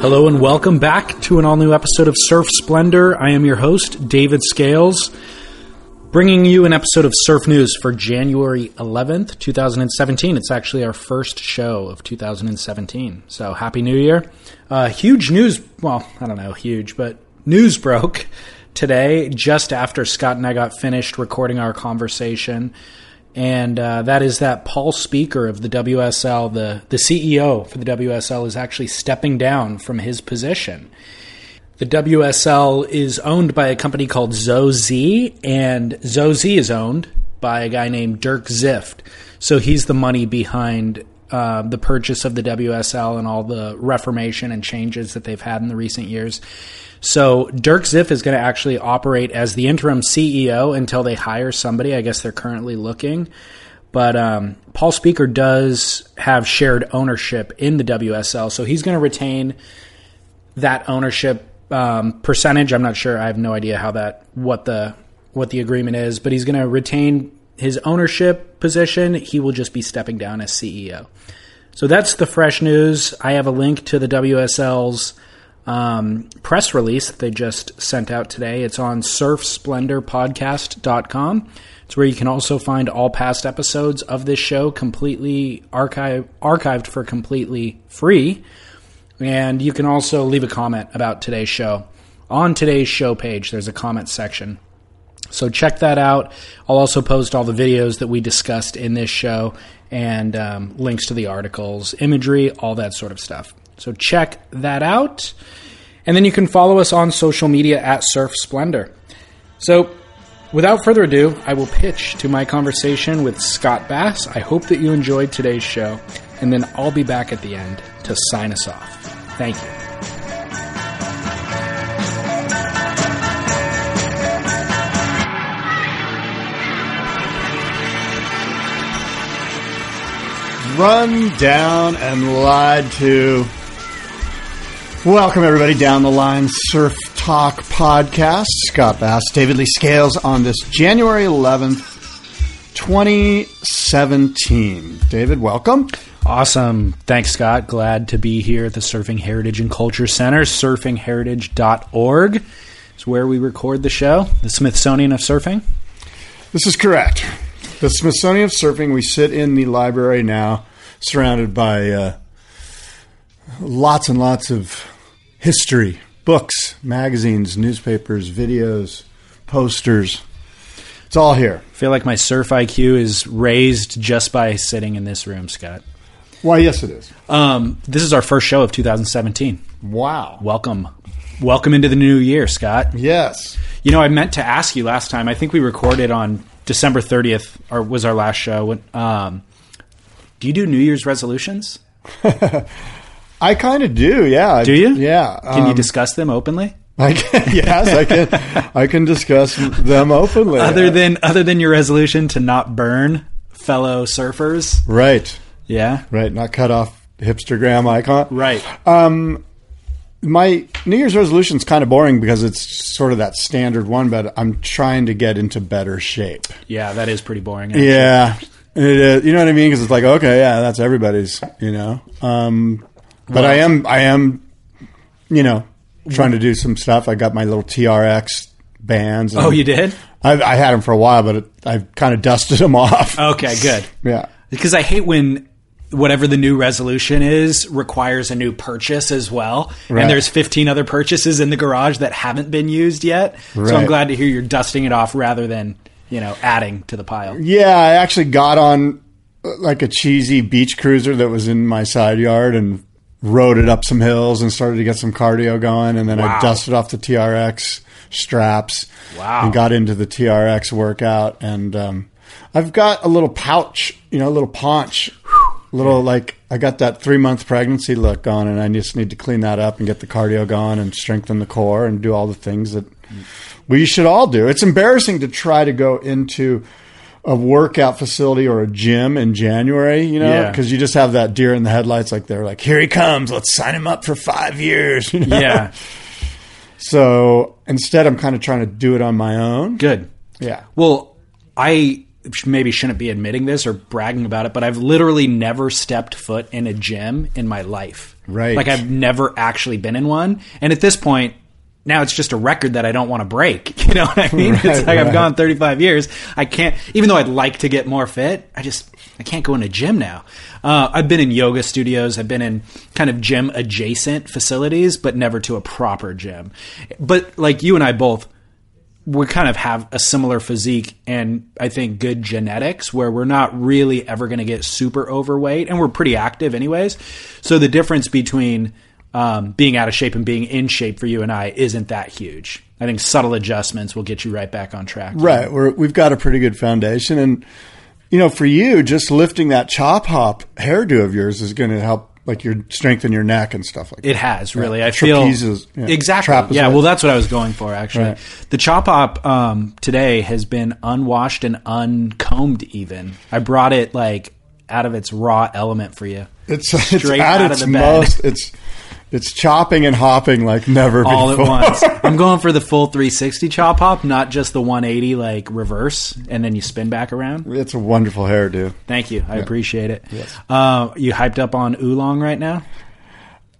Hello and welcome back to an all new episode of Surf Splendor. I am your host, David Scales, bringing you an episode of Surf News for January 11th, 2017. It's actually our first show of 2017. So happy new year. Uh, huge news, well, I don't know, huge, but news broke today just after Scott and I got finished recording our conversation and uh, that is that Paul Speaker of the WSL, the, the CEO for the WSL, is actually stepping down from his position. The WSL is owned by a company called ZoSea, and ZoSea is owned by a guy named Dirk Ziff. So he's the money behind uh, the purchase of the WSL and all the reformation and changes that they've had in the recent years. So Dirk Ziff is going to actually operate as the interim CEO until they hire somebody. I guess they're currently looking. But um, Paul Speaker does have shared ownership in the WSL, so he's going to retain that ownership um, percentage. I'm not sure. I have no idea how that what the what the agreement is, but he's going to retain his ownership position. He will just be stepping down as CEO. So that's the fresh news. I have a link to the WSL's um, press release that they just sent out today. It's on surfsplendorpodcast.com. It's where you can also find all past episodes of this show completely archive, archived for completely free. And you can also leave a comment about today's show. On today's show page, there's a comment section. So check that out. I'll also post all the videos that we discussed in this show and um, links to the articles, imagery, all that sort of stuff. So check that out. And then you can follow us on social media at Surf Splendor. So without further ado, I will pitch to my conversation with Scott Bass. I hope that you enjoyed today's show, and then I'll be back at the end to sign us off. Thank you. Run down and lied to. Welcome, everybody, down the line Surf Talk podcast. Scott Bass, David Lee Scales on this January 11th, 2017. David, welcome. Awesome. Thanks, Scott. Glad to be here at the Surfing Heritage and Culture Center. Surfingheritage.org is where we record the show, the Smithsonian of Surfing. This is correct. The Smithsonian of Surfing, we sit in the library now, surrounded by uh, lots and lots of history, books, magazines, newspapers, videos, posters. It's all here. I feel like my surf IQ is raised just by sitting in this room, Scott. Why, yes, it is. Um, this is our first show of 2017. Wow. Welcome. Welcome into the new year, Scott. Yes. You know, I meant to ask you last time. I think we recorded on December 30th, or was our last show. Um, do you do New Year's resolutions? I kind of do, yeah. Do you? Yeah. Can you Um, discuss them openly? I can, yes, I can. I can discuss them openly. Other than other than your resolution to not burn fellow surfers? right, Yeah. right. Not cut off hipstergram icon. Right. Um, My New Year's resolution is kind of boring because it's sort of that standard one, but I'm trying to get into better shape. yeah, that is pretty boring. actually. Yeah, it is. You know what I mean? Because it's like, okay, yeah, that's everybody's. You know, um, but I am, I am, you know, trying to do some stuff. I got my little TRX bands. and Oh, you did? I, I had them for a while, but it, I've kind of dusted them off. Okay, good. Yeah. Because I hate when whatever the new resolution is requires a new purchase as well. Right. And there's 15 other purchases in the garage that haven't been used yet. So I'm glad to hear you're dusting it off rather than, you know, adding to the pile. Yeah, I actually got on uh, like a cheesy beach cruiser that was in my side yard and rode it up some hills and started to get some cardio going. And then Wow. I dusted off the TRX straps Wow. and got into the TRX workout. And um, I've got a little pouch, you know, a little paunch little like I got that three month pregnancy look on, and I just need to clean that up and get the cardio going and strengthen the core and do all the things that we should all do. It's embarrassing to try to go into a workout facility or a gym in January, you know, Yeah. because you just have that deer in the headlights. Like they're like, here he comes, let's sign him up for five years. You know? Yeah, So instead, I'm kind of trying to do it on my own. good. Yeah. Well, I maybe shouldn't be admitting this or bragging about it, but I've literally never stepped foot in a gym in my life. Right. Like I've never actually been in one. And at this point, now it's just a record that I don't want to break. You know what I mean? it's Right, like I've gone 35 years. I can't, even though I'd like to get more fit, I just, I can't go in a gym now. Uh, I've been in yoga studios. I've been in kind of gym adjacent facilities, but never to a proper gym. But like you and I both, we kind of have a similar physique and I think good genetics where we're not really ever going to get super overweight and we're pretty active anyways. So the difference between um, being out of shape and being in shape for you and I isn't that huge. I think subtle adjustments will get you right back on track. Right. We're, we've got a pretty good foundation. And, you know, for you, just lifting that chop hop hairdo of yours is going to help, like, your strengthen your neck and stuff like that. It has really. Yeah. I feel Trapezes, yeah. exactly. Trapezoid. Yeah, well, that's what I was going for actually. Right. The chop hop um, today has been unwashed and uncombed. Even I brought it like out of its raw element for you. It's, it's Straight at out of its the bed. most, it's, it's chopping and hopping like never before. all before. at once. I'm going for the full 360 chop hop, not just the 180 like reverse, and then you spin back around. It's a wonderful hairdo. Thank you, I appreciate it. Uh, you hyped up on oolong right now?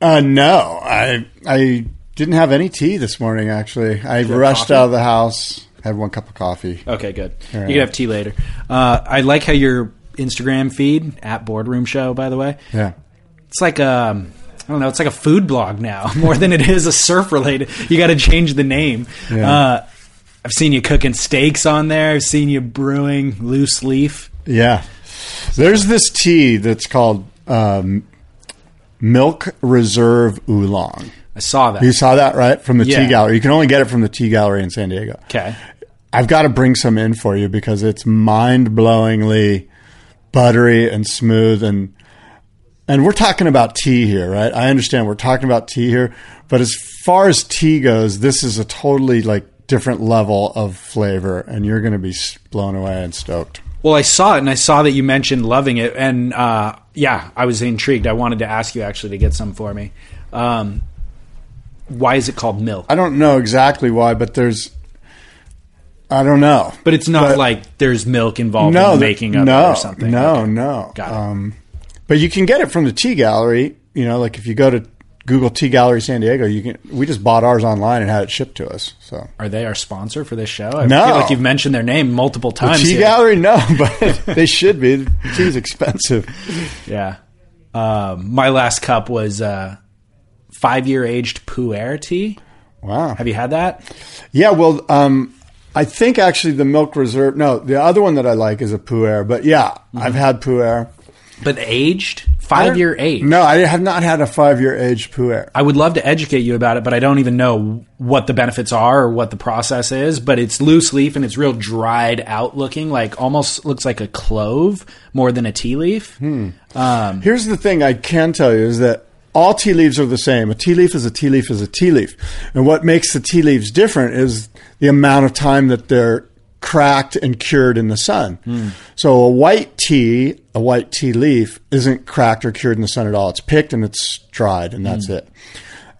Uh, no, I I didn't have any tea this morning. Actually, I rushed coffee? out of the house, had one cup of coffee. Okay, good. right. You can have tea later. Uh, I like how your Instagram feed at Boardroom Show, by the way, Yeah, it's like um I don't know, it's like a food blog now more than it is a surf related. You got to change the name. Yeah. Uh, I've seen you cooking steaks on there. I've seen you brewing loose leaf. yeah. There's this tea that's called um, Milk Reserve Oolong. I saw that. You saw that right from the Yeah. tea gallery. You can only get it from the tea gallery in San Diego. Okay. I've got to bring some in for you because it's mind blowingly buttery and smooth and and we're talking about tea here, right? I understand we're talking about tea here, but as far as tea goes, this is a totally like different level of flavor, and you're going to be blown away and stoked. Well, I saw it, and I saw that you mentioned loving it, and uh, yeah, I was intrigued. I wanted to ask you actually to get some for me. Um, why is it called milk? I don't know exactly why, but there's, I don't know, But it's not But- like there's milk involved no in the making of no, it or something. No, Okay. no. Got it. Um, but you can get it from the Tea Gallery. You know, like if you go to Google Tea Gallery San Diego, you can. We just bought ours online and had it shipped to us. So Are they our sponsor for this show? I No. feel like you've mentioned their name multiple the times. Tea here. Gallery, no, but they should be. The tea's expensive. Yeah. Um, my last cup was uh, five year aged Puer tea. Wow. Have you had that? Yeah, well, um, I think actually the Milk Reserve. No, the other one that I like is a Puer. But yeah, I've had Puer. But aged? Five year age? No, I have not had a five year aged Puer. I would love to educate you about it, but I don't even know what the benefits are or what the process is. But it's loose leaf and it's real dried out looking, like almost looks like a clove more than a tea leaf. Um, Here's the thing I can tell you is that all tea leaves are the same. A tea leaf is a tea leaf is a tea leaf. And what makes the tea leaves different is the amount of time that they're cracked and cured in the sun. Hmm. So a white tea, a white tea leaf isn't cracked or cured in the sun at all. It's picked and it's dried and that's hmm. it.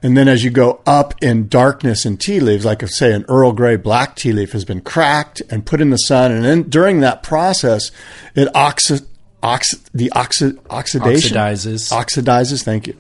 And then as you go up in darkness in tea leaves, like if say an Earl Grey black tea leaf has been cracked and put in the sun, and then during that process, it oxi- oxi- the oxi- oxidation Oxidizes. oxidizes. Thank you,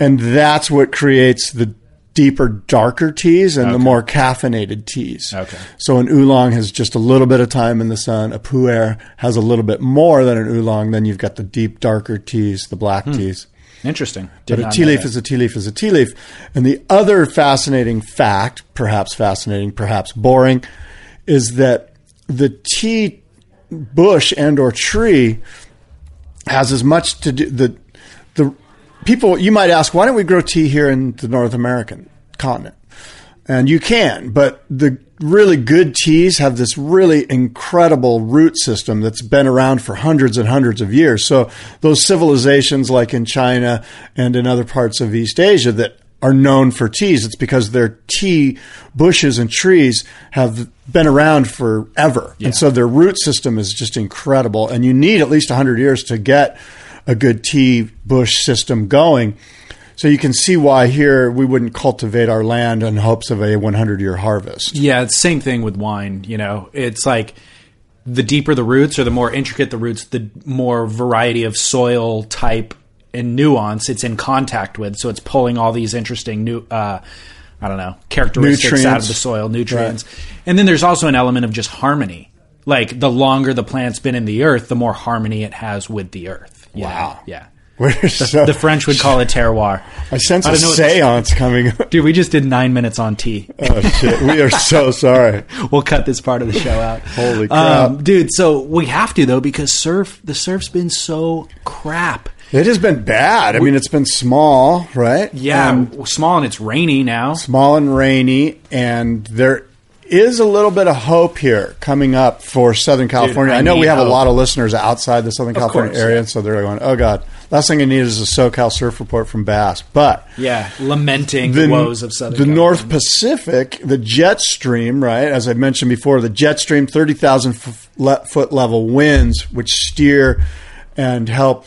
and that's what creates the deeper, darker teas and the more caffeinated teas. Okay. So an oolong has just a little bit of time in the sun. A pu'er has a little bit more than an oolong. Then you've got the deep, darker teas, the black hmm. teas. interesting. Did But a tea leaf is a tea leaf is a tea leaf. And the other fascinating fact, perhaps fascinating, perhaps boring, is that the tea bush and or tree has as much to do the the people you might ask why don't we grow tea here in the North American continent and you can but the really good teas have this really incredible root system that's been around for hundreds and hundreds of years. So those civilizations like in China and in other parts of East Asia that are known for teas, it's because their tea bushes and trees have been around forever. And so their root system is just incredible. And you need at least 100 years to get a good tea bush system going. So you can see why here we wouldn't cultivate our land in hopes of a 100 year harvest. Yeah, it's the same thing with wine. You know, it's like the deeper the roots or the more intricate the roots, the more variety of soil type and nuance it's in contact with. So it's pulling all these interesting new, uh, I don't know, characteristics out of the soil, nutrients. And then there's also an element of just harmony. Like the longer the plant's been in the earth, the more harmony it has with the earth. Know? Wow. Yeah. We're so, The French would call it terroir. I sense I a seance coming. Dude, we just did nine minutes on tea. oh shit! We are so sorry. we'll cut this part of the show out. Holy crap. um, dude! So we have to though because surf the surf's been so crap. It has been bad. I mean, it's been small, right? Yeah, And small and it's rainy now. small and rainy, and there is a little bit of hope here coming up for Southern California. I I, know we have a lot of listeners outside the Southern California course, area, yeah. so they're going, "Oh God, last thing I need is a SoCal surf report from Bass." But Yeah, lamenting the, woes of Southern. the North Pacific, the jet stream, right? As I mentioned before, the jet stream, 30,000 f- foot level winds, which steer and help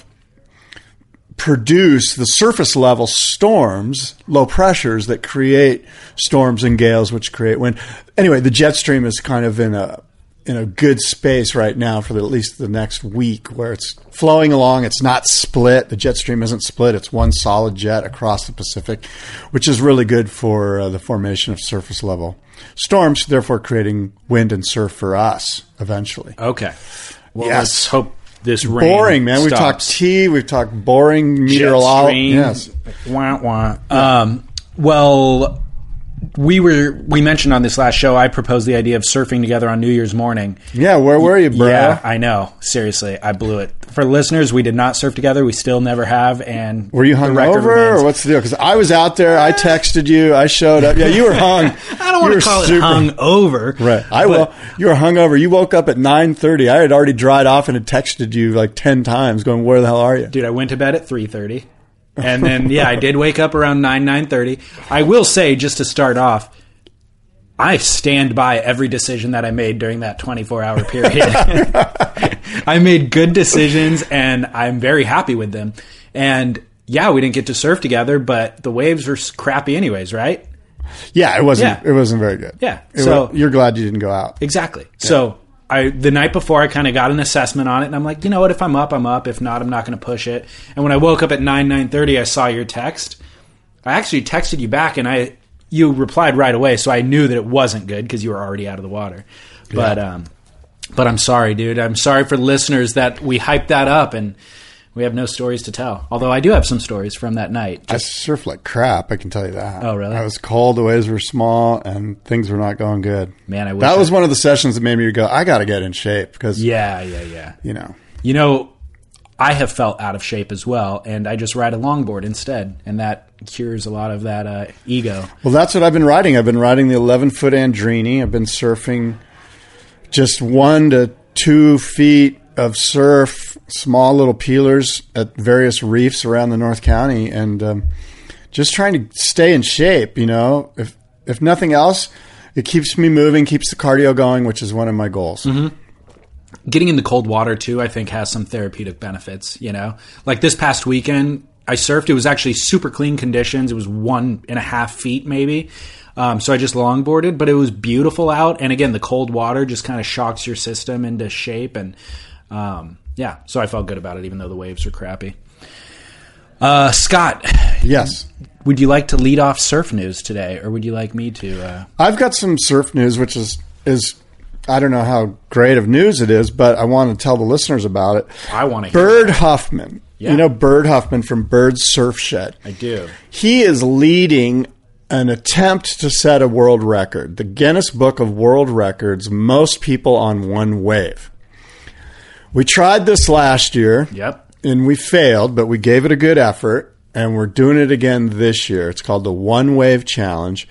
produce the surface level storms, low pressures that create storms and gales, which create wind. Anyway, the jet stream is kind of in a in a good space right now for the, at least the next week, where it's flowing along. It's not split. The jet stream isn't split. It's one solid jet across the Pacific, which is really good for uh, the formation of surface level storms. Therefore, creating wind and surf for us eventually. Okay. Well, Yes. let's hope this rain Boring, man. We've talked stops. tea. We've talked boring Jet meteorology. stream. Yes. Wah, wah. Um, well, we were we mentioned on this last show. I proposed the idea of surfing together on New Year's morning. Yeah. Where were you, bro? Yeah, I know. Seriously, I blew it. For listeners, we did not surf together. We still never have. And Were you the hung over, or what's the deal? Because I was out there. I texted you. I showed up. Yeah, you were hung. I don't want to call it hung over. Right. I will. You were hung over. You woke up at nine thirty. I had already dried off and had texted you like ten times, going, "Where the hell are you?" dude i went to bed at 3.30 and then yeah i did wake up around 9 9.30 i will say just to start off i stand by every decision that i made during that 24 hour period i made good decisions and i'm very happy with them and yeah we didn't get to surf together but the waves were crappy anyways right Yeah, it wasn't. Yeah. It wasn't very good. Yeah, It so- wa- you're glad you didn't go out. Exactly. So I the night before I kind of got an assessment on it, and I'm like, you know what? If I'm up, I'm up. If not, I'm not going to push it. And when I woke up at nine nine thirty, I saw your text. I actually texted you back, and I you replied right away, so I knew that it wasn't good because you were already out of the water. But um, but I'm sorry, dude. I'm sorry for listeners that we hyped that up and. We have no stories to tell. Although I do have some stories from that night. I surfed like crap. I can tell you that. Oh, really? I was cold. The waves were small, and things were not going good. Man, I wish that was one of the sessions that made me go, "I got to get in shape," because Yeah, yeah, yeah. you know. You know, I have felt out of shape as well, and I just ride a longboard instead, and that cures a lot of that uh, ego. Well, that's what I've been riding. I've been riding the 11 foot Andrini. I've been surfing just one to two feet of surf, small little peelers at various reefs around the North County, and um, just trying to stay in shape. You know, if if nothing else, it keeps me moving, keeps the cardio going, which is one of my goals. Getting in the cold water too, I think, has some therapeutic benefits. You know, like this past weekend, I surfed. It was actually super clean conditions. It was one and a half feet, maybe. Um, so I just longboarded, but it was beautiful out. And again, the cold water just kind of shocks your system into shape. And um, yeah, so I felt good about it, even though the waves were crappy. Uh, Scott, Yes. would you like to lead off surf news today, or would you like me to? Uh, I've got some surf news, which is is I don't know how great of news it is, but I want to tell the listeners about it. I want to hear. Bird Huffman, Yeah. you know Bird Huffman from Bird Surf Shed. I do. He is leading an attempt to set a world record, the Guinness Book of World Records, most people on one wave. We tried this last year Yep. and we failed, but we gave it a good effort, and we're doing it again this year. It's called the One Wave Challenge.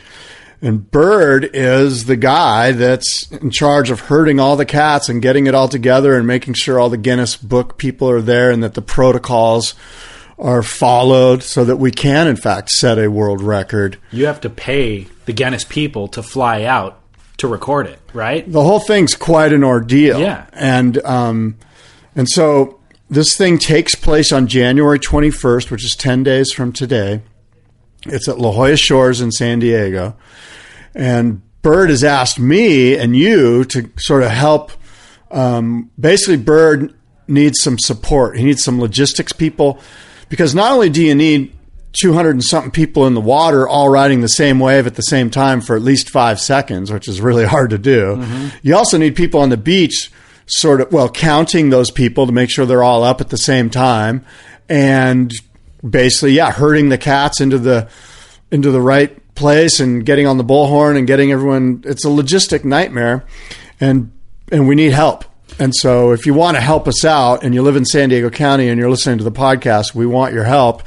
And Bird is the guy that's in charge of herding all the cats and getting it all together and making sure all the Guinness Book people are there and that the protocols are followed so that we can, in fact, set a world record. You have to pay the Guinness people to fly out to record it, right? The whole thing's quite an ordeal. Yeah. And, um, and so this thing takes place on January 21st, which is 10 days from today. It's at La Jolla Shores in San Diego. And Bird has asked me and you to sort of help. Um, basically, Bird needs some support. He needs some logistics people because not only do you need 200 and something people in the water all riding the same wave at the same time for at least five seconds, which is really hard to do, you also need people on the beach sort of, well, counting those people to make sure they're all up at the same time and basically, yeah, herding the cats into the, into the right place and getting on the bullhorn and getting everyone, it's a logistic nightmare and, and we need help. And so if you want to help us out and you live in San Diego County and you're listening to the podcast, we want your help.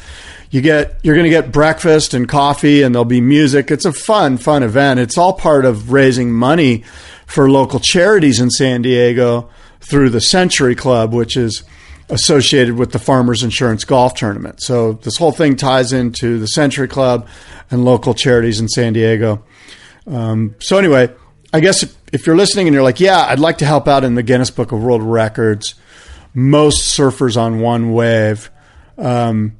You get you're going to get breakfast and coffee and there'll be music. It's a fun fun event. It's all part of raising money for local charities in San Diego through the Century Club, which is associated with the Farmers Insurance Golf Tournament. So this whole thing ties into the Century Club and local charities in San Diego. Um, so anyway, I guess if, you're listening and you're like, yeah, I'd like to help out in the Guinness Book of World Records, most surfers on one wave. Um,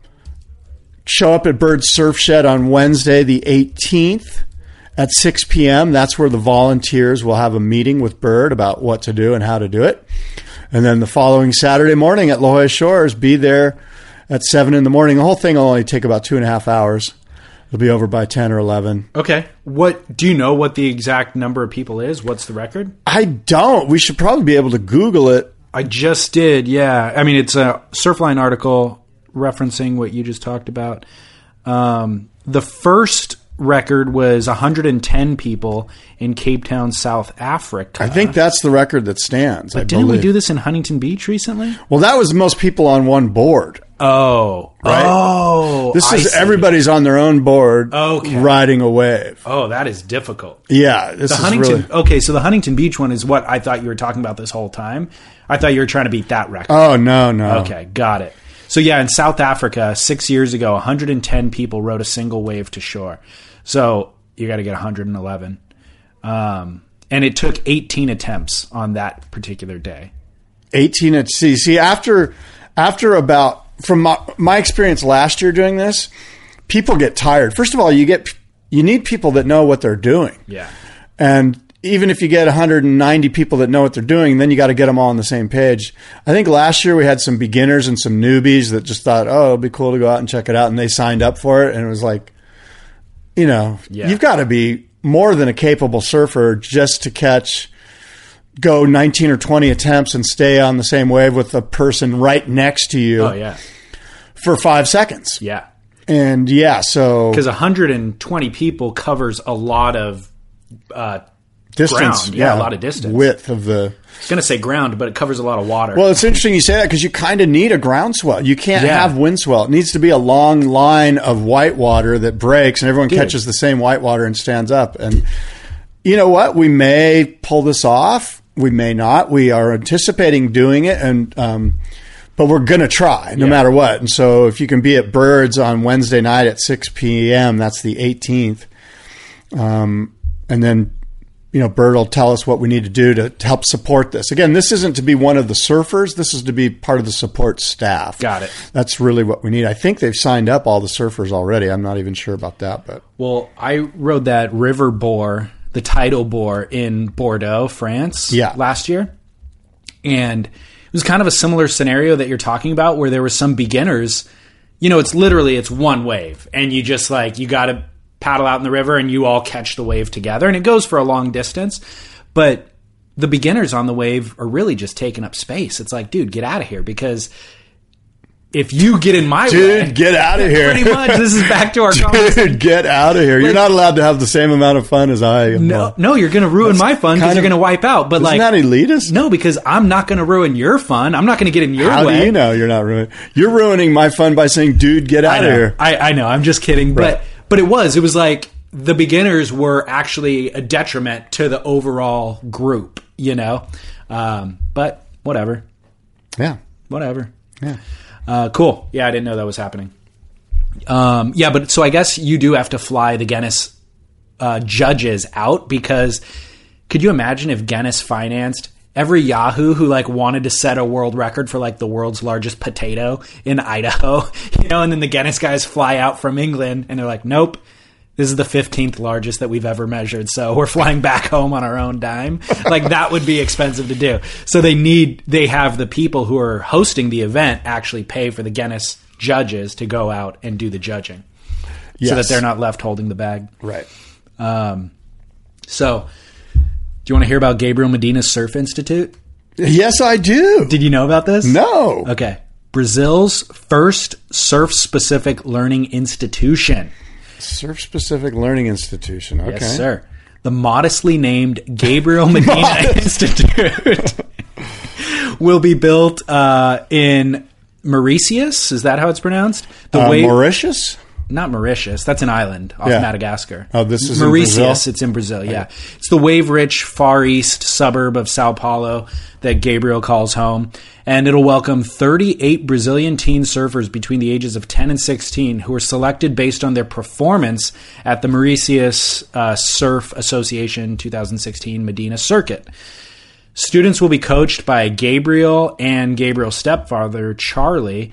show up at Bird Surf Shed on Wednesday, the 18th at 6 p.m. That's where the volunteers will have a meeting with Bird about what to do and how to do it. And then the following Saturday morning at La Jolla Shores, be there at 7 in the morning. The whole thing will only take about two and a half hours. It'll be over by 10 or 11. Okay. What do you know what the exact number of people is? What's the record? I don't. We should probably be able to Google it. I just did. Yeah. I mean, it's a Surfline article referencing what you just talked about. Um, the first record was 110 people in Cape Town, South Africa. I think that's the record that stands. I But didn't we do this in Huntington Beach recently? Well, that was most people on one board. Oh, Right. Oh, This I is everybody's on their own board Okay. riding a wave. Oh, that is difficult. Yeah, this The is Huntington. really. Okay, so the Huntington Beach one is what I thought you were talking about this whole time. I thought you were trying to beat that record. Oh no, no. Okay, got it. So yeah, in South Africa, six years ago, 110 people rode a single wave to shore. So you got to get 111, um, and it took 18 attempts on that particular day. 18 at sea. See, after after about from my, my experience last year doing this, people get tired. First of all, you get you need people that know what they're doing. Yeah, And even if you get 190 people that know what they're doing, then you got to get them all on the same page. I think last year we had some beginners and some newbies that just thought, "Oh, it'd be cool to go out and check it out," and they signed up for it, and it was like, you know, Yeah. you've got to be more than a capable surfer just to catch go 19 or 20 attempts and stay on the same wave with the person right next to you oh yeah, for 5 seconds. yeah. And yeah, so Because 120 people covers a lot of. Uh, distance, ground, yeah, a lot of distance. width of the It's gonna say ground, but it covers a lot of water. Well, it's interesting you say that because you kind of need a ground swell. You can't Yeah. have wind swell. It needs to be a long line of white water that breaks and everyone catches the same white water and stands up. And you know what? We may pull this off. We may not. We are anticipating doing it, and um, but we're gonna try no Yeah. matter what. And so, if you can be at Birds on Wednesday night at six p.m., that's the eighteenth, um, and then you know, Bird will tell us what we need to do to, to help support this. Again, this isn't to be one of the surfers. This is to be part of the support staff. Got it. That's really what we need. I think they've signed up all the surfers already. I'm not even sure about that, but Well, I rode that river bore, the tidal bore in Bordeaux, France, Yeah. last year, and it was kind of a similar scenario that you're talking about, where there were some beginners. You know, it's literally it's one wave, and you just like you got to paddle out in the river, and you all catch the wave together, and it goes for a long distance, but the beginners on the wave are really just taking up space. It's like, dude, get out of here because. If you get in my way, dude, get out of here. pretty much, this is back to our. Dude, get out of here. You're not allowed to have the same amount of fun as I am. No, no, you're going to ruin my fun because you're going to wipe out. But like, that elitist? no, because I'm not going to ruin your fun. I'm not going to get in your How way. do you know you're not ruining? You're ruining my fun by saying, "Dude, get out of here." I, I know. I'm just kidding. Right. But but it was. It was like the beginners were actually a detriment to the overall group, you know. Um, but whatever, Yeah. whatever. Yeah. Uh, cool. Yeah, I didn't know that was happening. Um, yeah, but so I guess you do have to fly the Guinness uh, judges out because could you imagine if Guinness financed every Yahoo who like wanted to set a world record for like the world's largest potato in Idaho, you know, and then the Guinness guys fly out from England and they're like, nope. This is the 15th largest that we've ever measured. So we're flying back home on our own dime. Like that would be expensive to do. So they need, they have the people who are hosting the event actually pay for the Guinness judges to go out and do the judging so that they're not left holding the bag. Right. Um, so do you want to hear about Gabriel Medina's Surf Institute? Yes, I do. Did you know about this? no. Okay. Brazil's first surf specific learning institution. Surf specific learning institution. Okay. Yes, sir. The modestly named Gabriel Medina Institute will be built uh, in Mauritius. Is that how it's pronounced? The Uh, wave- Mauritius? Not Mauritius. That's an island off Yeah. Madagascar. Oh, this is in Mauritius. Brazil? It's in Brazil. Yeah, it's the wave-rich far east suburb of Sao Paulo that Gabriel calls home, and it'll welcome 38 Brazilian teen surfers between the ages of 10 and 16 who are selected based on their performance at the Mauritius uh, Surf Association 2016 Medina Circuit. Students will be coached by Gabriel and Gabriel's stepfather, Charlie.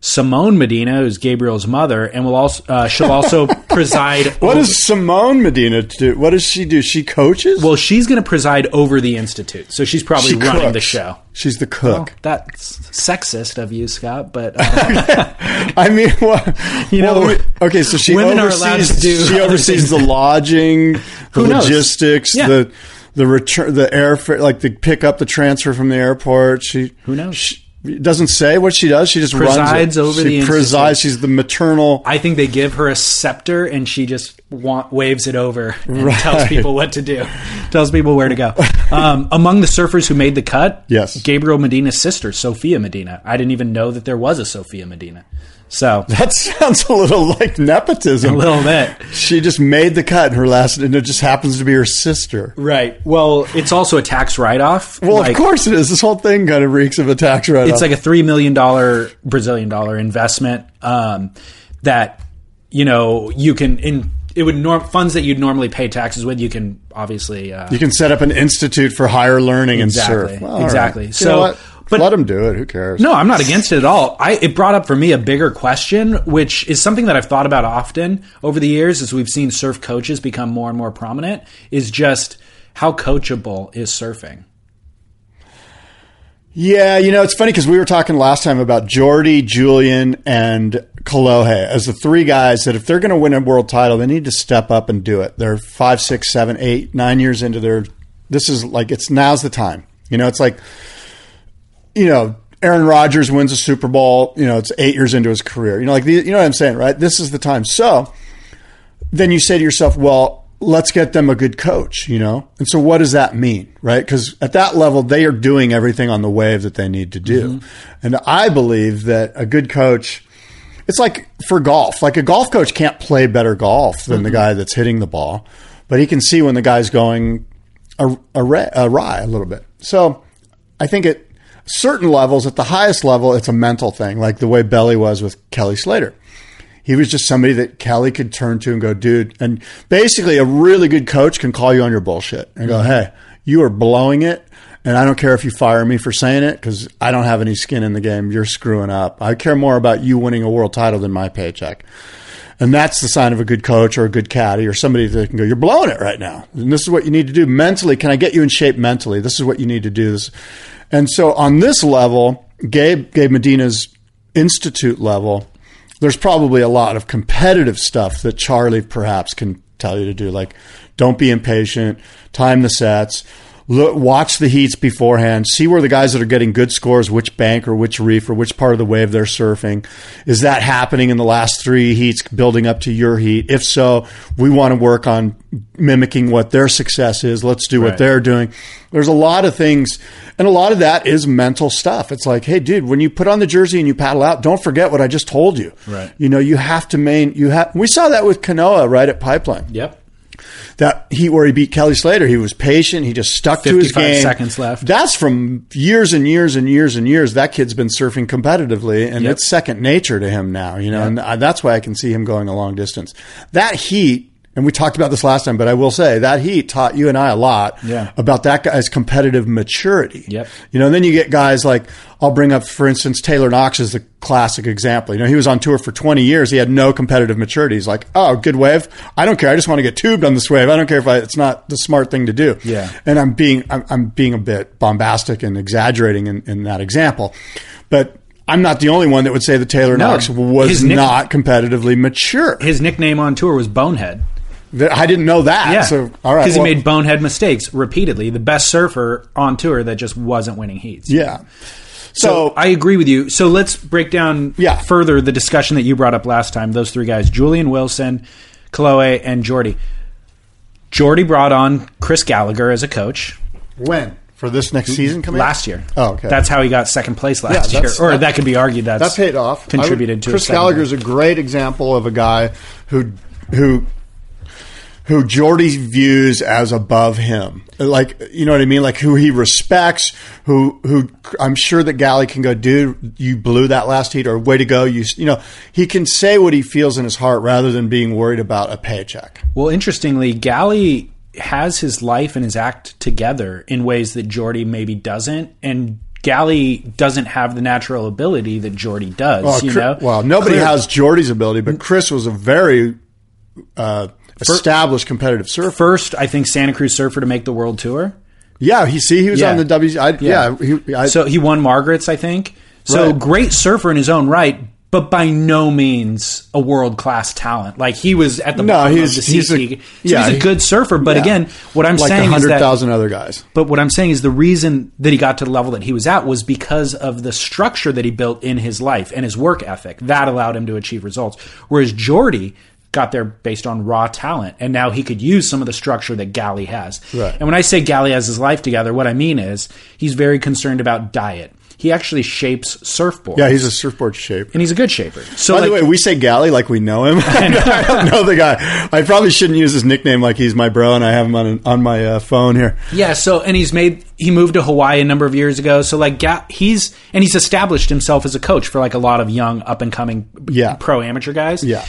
Simone Medina, who's Gabriel's mother, and will also uh, she'll also preside. What over- does Simone Medina do? What does she do? She coaches? well, she's going to preside over the institute, so she's probably she running cooks. the show. She's the cook. That's sexist of you, Scott, but uh, I mean, what? You know, well, okay, so she women are oversees, allowed to do she oversees the lodging, the logistics, Yeah. the the return, the airfare, like the pick up the transfer from the airport. She Who knows? She, it doesn't say what she does. She just Presides runs it. over she the presides. She's the maternal. I think they give her a scepter and she just wa- waves it over and Right. tells people what to do, tells people where to go. Um, among the surfers who made the cut, Yes. Gabriel Medina's sister, Sophia Medina. I didn't even know that there was a Sophia Medina. So That sounds a little like nepotism. a little bit. She just made the cut in her last, and it just happens to be her sister. Right. Well, it's also a tax write off. Well, of course it is. This whole thing kind of reeks of a tax write-off. It's like a three million dollar Brazilian dollar investment um, that you know you can in it would norm funds that you'd normally pay taxes with. You can obviously uh, you can set up an institute for higher learning Exactly. and surf. Well. Exactly. You So? But- let them do it. Who cares? No, I'm not against it at all. I it brought up for me a bigger question, which is something that I've thought about often over the years as we've seen surf coaches become more and more prominent. Is just how coachable is surfing? Yeah, you know, it's funny because we were talking last time about Jordy, Julian, and Kalohe as the three guys that if they're going to win a world title, they need to step up and do it. They're five, six, seven, eight, nine years into their. This is like it's now's the time. You know, it's like, you know, Aaron Rodgers wins a Super Bowl. You know, it's eight years into his career. You know, like the, you know what I'm saying, right? This is the time. So then you say to yourself, well, let's get them a good coach, you know? And so what does that mean, right? Because at that level, they are doing everything on the wave that they need to do. Mm-hmm. And I believe that a good coach, it's like for golf, like a golf coach can't play better golf than the mm-hmm. guy that's hitting the ball, but he can see when the guy's going awry a little bit. So I think at certain levels, at the highest level, it's a mental thing, like the way Belly was with Kelly Slater he was just somebody that Kelly could turn to and go, dude. And basically, a really good coach can call you on your bullshit and go, hey, you are blowing it. And I don't care if you fire me for saying it because I don't have any skin in the game. You're screwing up. I care more about you winning a world title than my paycheck. And that's the sign of a good coach or a good caddy or somebody that can go, you're blowing it right now. And this is what you need to do mentally. Can I get you in shape mentally? This is what you need to do. This. And so on this level, Gabe, Gabe Medina's institute level, there's probably a lot of competitive stuff that Charlie perhaps can tell you to do, like don't be impatient, time the sets, Look, watch the heats beforehand. See where the guys that are getting good scores, which bank or which reef or which part of the wave they're surfing. Is that happening in the last three heats, building up to your heat? If so, we want to work on mimicking what their success is. Let's do what Right. they're doing. There's a lot of things, and a lot of that is mental stuff. It's like, hey, dude, when you put on the jersey and you paddle out, don't forget what I just told you. Right. You know, you have to main. You have. We saw that with Kanoa right at Pipeline Yep. That heat where he beat Kelly Slater, he was patient. He just stuck to his 55 game. seconds left. That's from years and years and years and years. That kid's been surfing competitively, and Yep. it's second nature to him now. You know, and uh, that's why I can see him going a long distance. That heat. And we talked about this last time, but I will say that heat taught you and I a lot Yeah. about that guy's competitive maturity. Yep. You know, and then you get guys like I'll bring up, for instance, Taylor Knox is the classic example. You know, he was on tour for 20 years. He had no competitive maturity. He's like, oh, good wave. I don't care. I just want to get tubed on this wave. I don't care if I, it's not the smart thing to do. Yeah. And I'm being I'm, I'm being a bit bombastic and exaggerating in, in that example, but. I'm not the only one that would say that Taylor No, Knox was nick- not competitively mature. His nickname on tour was Bonehead. That- I didn't know that. Yeah. So, all right. Because well, he made bonehead mistakes repeatedly. The best surfer on tour that just wasn't winning heats. yeah. So So, I agree with you. So let's break down Yeah. further the discussion that you brought up last time. Those three guys: Julian Wilson, Kalohe, and Jordy. Jordy brought on Chris Gallagher as a coach when? For this next season coming last year. Oh, okay. That's how he got second place last Yeah, year. that's- Or that- that, could be argued that's that paid off. Contributed I would- to Chris Gallagher is a great example of a guy who who who Jordy views as above him. Like you know what I mean? Like who he respects, who who I'm sure that Galley can go, dude, you blew that last heat, or way to go. You you know he can say what he feels in his heart rather than being worried about a paycheck. Well, interestingly, Galley has his life and his act together in ways that Jordy maybe doesn't, and Galley doesn't have the natural ability that Jordy does. Well, you know, well, nobody Clearly. has Jordy's ability, but Chris was a very uh, established competitive surfer. First, I think Santa Cruz surfer to make the world tour. Yeah, he see he was Yeah. on the W. I, yeah, he, I, so he won Margaret's, I think. So Right. great surfer in his own right, but by no means a world class talent. Like he was at the No, bottom he's- of the he's a-. So yeah, he's a he- good surfer, but yeah. again, what I'm like saying is hundred that thousand other guys. But what I'm saying is the reason that he got to the level that he was at was because of the structure that he built in his life and his work ethic. That allowed him to achieve results. Whereas Jordy got there based on raw talent, and now he could use some of the structure that Galley has. Right. And when I say Galley has his life together, what I mean is he's very concerned about diet. He actually shapes surfboards. Yeah, he's a surfboard shape. and he's a good shaper. So By like, the way, we say Galley like we know him. I don't know the guy. I probably shouldn't use his nickname like he's my bro, and I have him on on my uh, phone here. Yeah, so and he's made he moved to Hawaii a number of years ago. So like Ga- he's and he's established himself as a coach for like a lot of young up and coming Yeah. pro amateur guys. Yeah,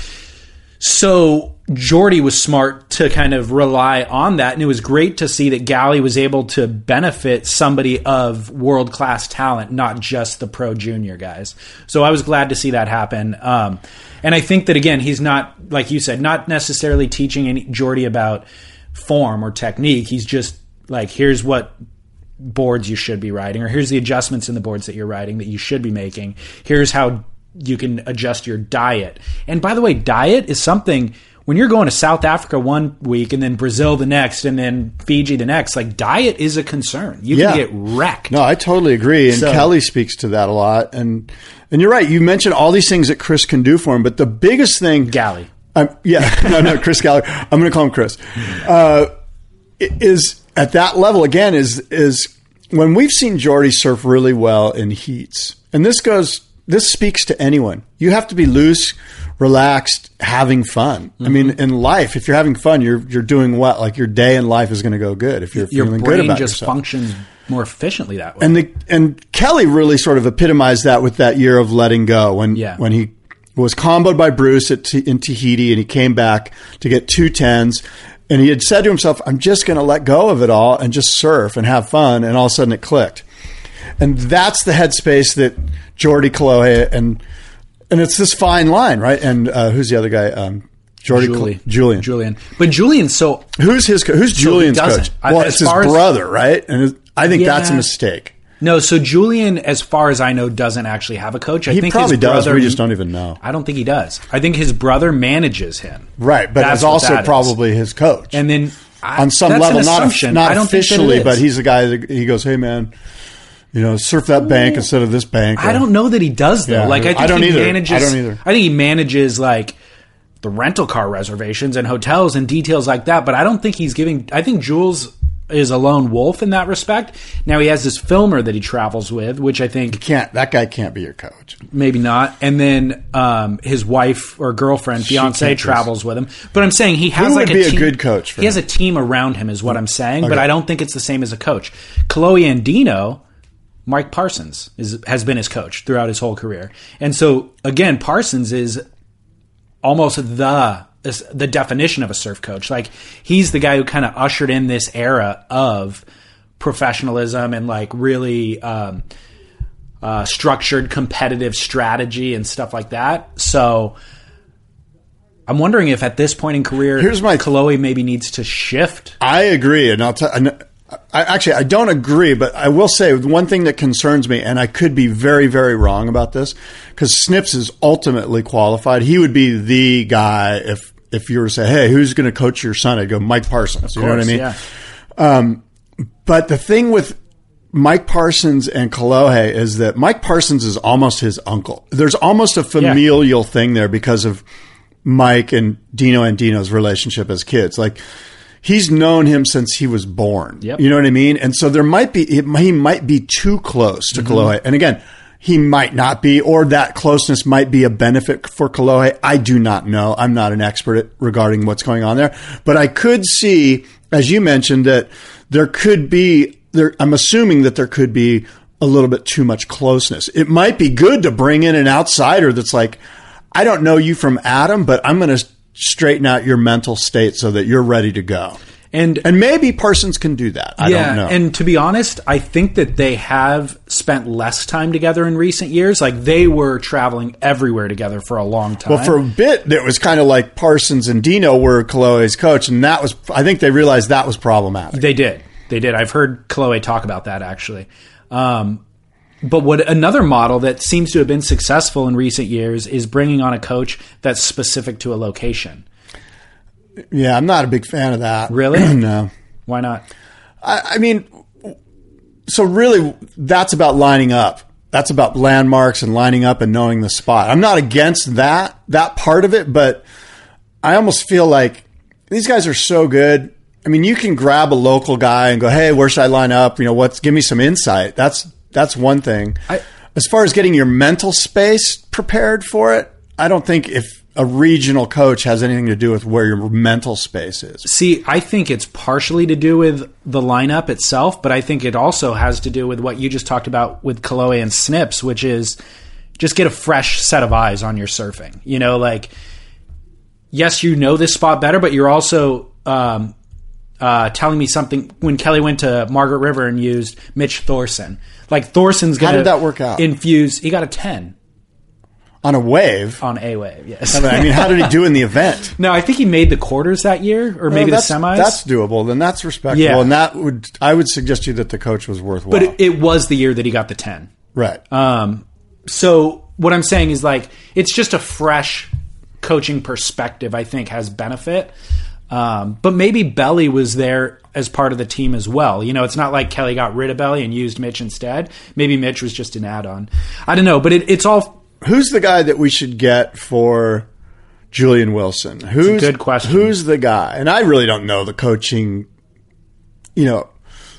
So Jordy was smart to kind of rely on that, and it was great to see that Galley was able to benefit somebody of world class talent, not just the pro junior guys. So I was glad to see that happen. Um, and I think that again, he's not like you said, not necessarily teaching any Jordy about form or technique. He's just like, here's what boards you should be riding, or here's the adjustments in the boards that you're riding that you should be making. Here's how you can adjust your diet. And by the way, diet is something when you're going to South Africa one week and then Brazil the next and then Fiji the next, like diet is a concern. You Yeah. can get wrecked. no, I totally agree, and So- Kelly speaks to that a lot. And and you're right. You mentioned all these things that Chris can do for him, but the biggest thing, Galley. Um, yeah, no, no, Chris Galley. I'm going to call him Chris. Uh, is at that level again. Is is when we've seen Jordy surf really well in heats, and this goes. This speaks to anyone. You have to be loose, relaxed, having fun. I mean, Mm-hmm. in life, if you're having fun, you're you're doing well. Like your day in life is going to go good if you're Your feeling good brain about just yourself. functions more efficiently that way. And the and Kelly really sort of epitomized that with that year of letting go when Yeah. when he was comboed by Bruce at T- in Tahiti and he came back to get two tens and he had said to himself, "I'm just going to let go of it all and just surf and have fun." And all of a sudden, it clicked. And that's the headspace that Jordy Kalohe and and it's this fine line, right? And uh, who's the other guy? Um, Jordy Julie. Cl- Julian. Julian. But Julian, so Who's his? co- Who's Julian's doesn't. coach? Well, as it's his far as- brother, right? And I think that's a mistake. no. So Julian, as far as I know, doesn't actually have a coach. I He think probably his does. brother- We just don't even know. I don't think he does. I think his brother manages him. Right, but That's also is. probably his coach. And then on some level, not not I don't think that it officially, but he's the guy that he goes, "Hey, man." You know, surf that bank instead of this bank. I don't know that he does though. Yeah. like I think I don't he either. manages. I don't either. I think he manages like the rental car reservations and hotels and details like that. But I don't think he's giving. I think Jules is a lone wolf in that respect. Now he has this filmer that he travels with, which I think Can't that guy can't be your coach? maybe not. And then um, his wife or girlfriend, fiance, can't travels with him. But I'm saying he has Who like would be a team, good coach for he has him? a team around him, is what I'm saying. But I don't think it's the same as a coach. Kalohe Andino, Mike Parsons is has been his coach throughout his whole career, and so again, Parsons is almost the the definition of a surf coach. Like he's the guy who kind of ushered in this era of professionalism and like really um, uh, structured competitive strategy and stuff like that. So I'm wondering if at this point in career, Here's my- Kalohe maybe needs to shift. I agree, and I'll tell. I actually I don't agree, but I will say one thing that concerns me, and I could be very very wrong about this, because Snips is ultimately qualified. He would be the guy if if you were to say, "Hey, who's going to coach your son?" I'd go Mike Parsons. you know what I mean? Yeah. Um, but the thing with Mike Parsons and Kalohe is that Mike Parsons is almost his uncle. There's almost a familial thing there because of Mike and Dino and Dino's relationship as kids. Like he's known him since he was born. Yep. You know what I mean? And so there might be he might be too close to mm-hmm. Kalohe. And again, he might not be, or that closeness might be a benefit for Kalohe. I do not know. I'm not an expert at, regarding what's going on there, but I could see, as you mentioned, that there could be. There, I'm assuming that there could be a little bit too much closeness. It might be good to bring in an outsider that's like, I don't know you from Adam, but I'm going to straighten out your mental state so that you're ready to go. And And maybe Parsons can do that. I yeah, don't know. and to be honest, I think that they have spent less time together in recent years. Like they were traveling everywhere together for a long time. well, for a bit, it was kind of like Parsons and Dino were Kalohe's coach, and that was, I think they realized that was problematic. They did. They did. I've heard Kalohe talk about that actually. Um, but what another model that seems to have been successful in recent years is bringing on a coach that's specific to a location. Yeah, I'm not a big fan of that. Really? no. Why not? I, I mean, so really, that's about lining up. That's about landmarks and lining up and knowing the spot. I'm not against that that part of it, but I almost feel like these guys are so good. I mean, you can grab a local guy and go, "Hey, where should I line up? You know, what's give me some insight." That's that's one thing. I- as far as getting your mental space prepared for it, I don't think if a regional coach has anything to do with where your mental space is. See, I think it's partially to do with the lineup itself, but I think it also has to do with what you just talked about with Kalohe and Snips, which is just get a fresh set of eyes on your surfing. You know, like yes, you know this spot better, but you're also um, uh, telling me something when Kelly went to Margaret River and used Mitch Thorson. Like Thorson's going to did that work out? Infuse. He got a ten On a wave, on A wave. Yes. I mean, how did he do in the event? no, I think he made the quarters that year, or maybe the that's, semis. That's doable. Then that's respectable, Yeah. and that would I would suggest to you that the coach was worthwhile. but it, it was the year that he got the ten. right. Um, so what I'm saying is like it's just a fresh coaching perspective. I think has benefit. Um, but maybe Belly was there as part of the team as well. You know, it's not like Kelly got rid of Belly and used Mitch instead. Maybe Mitch was just an add-on. I don't know, but it, it's all Who's the guy that we should get for Julian Wilson? Who's good question. Who's the guy? And I really don't know the coaching, you know,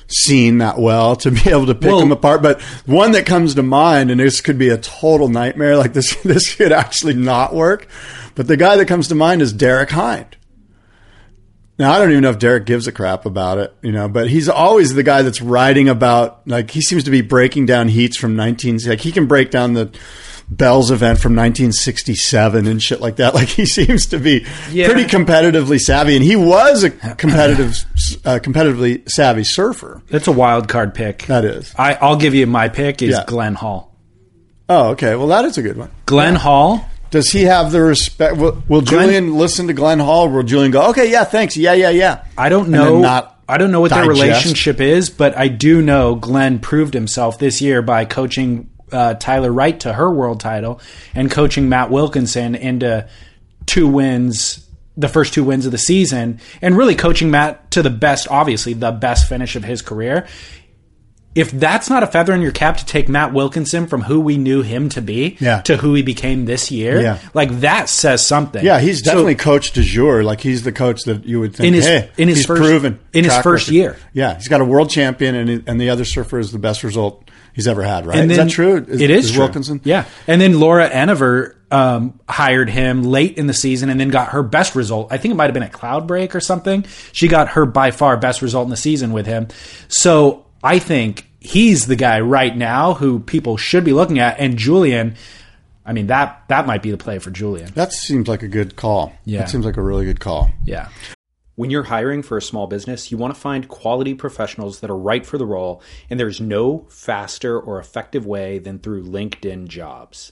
scene that well to be able to pick Well- them apart. But one that comes to mind, and this could be a total nightmare. Like this, this could actually not work. But the guy that comes to mind is Derek Hynd. Now I don't even know if Derek gives a crap about it, you know, but he's always the guy that's writing about like he seems to be breaking down heats from 19 like he can break down the Bell's event from 1967 and shit like that. Like he seems to be Yeah. pretty competitively savvy and he was a competitive uh, competitively savvy surfer. that's a wild card pick. That is. I, I'll give you my pick is Yeah. Glenn Hall. Oh, okay. Well, that is a good one. Glenn Hall. Does he have the respect? Will, will Glenn- Julian listen to Glenn Hall? Will Julian go, okay, yeah, thanks. Yeah, yeah, yeah. I don't know. not I don't know what their relationship is, but I do know Glenn proved himself this year by coaching uh, Tyler Wright to her world title and coaching Matt Wilkinson into two wins the first two wins of the season and really coaching Matt to the best, obviously, the best finish of his career. If that's not a feather in your cap to take Matt Wilkinson from who we knew him to be Yeah. to who he became this year, Yeah. like that says something. Yeah, he's So- definitely coach de jour. Like he's the coach that you would think. In his- hey, in his he's first- proven in his first record. year. Yeah, he's got a world champion, and and the other surfer is the best result he's ever had. Right? And is then- that true? it is, true. Wilkinson. Yeah, and then Laura Enever um, hired him late in the season, and then got her best result. I think it might have been at Cloud Break or something. She got her by far best result in the season with him. So I think he's the guy right now who people should be looking at. And Julian, I mean that that might be the play for Julian. That seems like a good call. Yeah. that seems like a really good call. Yeah. When you're hiring for a small business, you want to find quality professionals that are right for the role, and there's no faster or effective way than through LinkedIn jobs.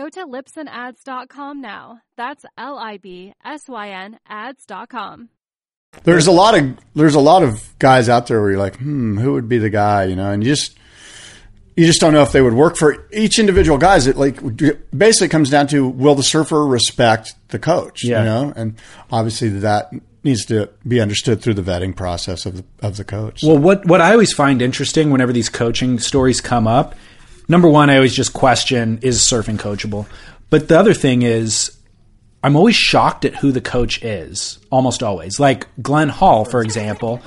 Go to libsynads.com now. That's L I B S Y N ads.com. There's a lot of there's a lot of guys out there where you're like, hmm, who would be the guy? You know, and you just you just don't know if they would work for each individual guys. It like basically comes down to will the surfer respect the coach? Yeah. You know, and obviously that needs to be understood through the vetting process of the, of the coach. Well, what what I always find interesting whenever these coaching stories come up, number one, I always just question is surfing coachable. But the other thing is, I'm always shocked at who the coach is. Almost always, like Glenn Hall, for example.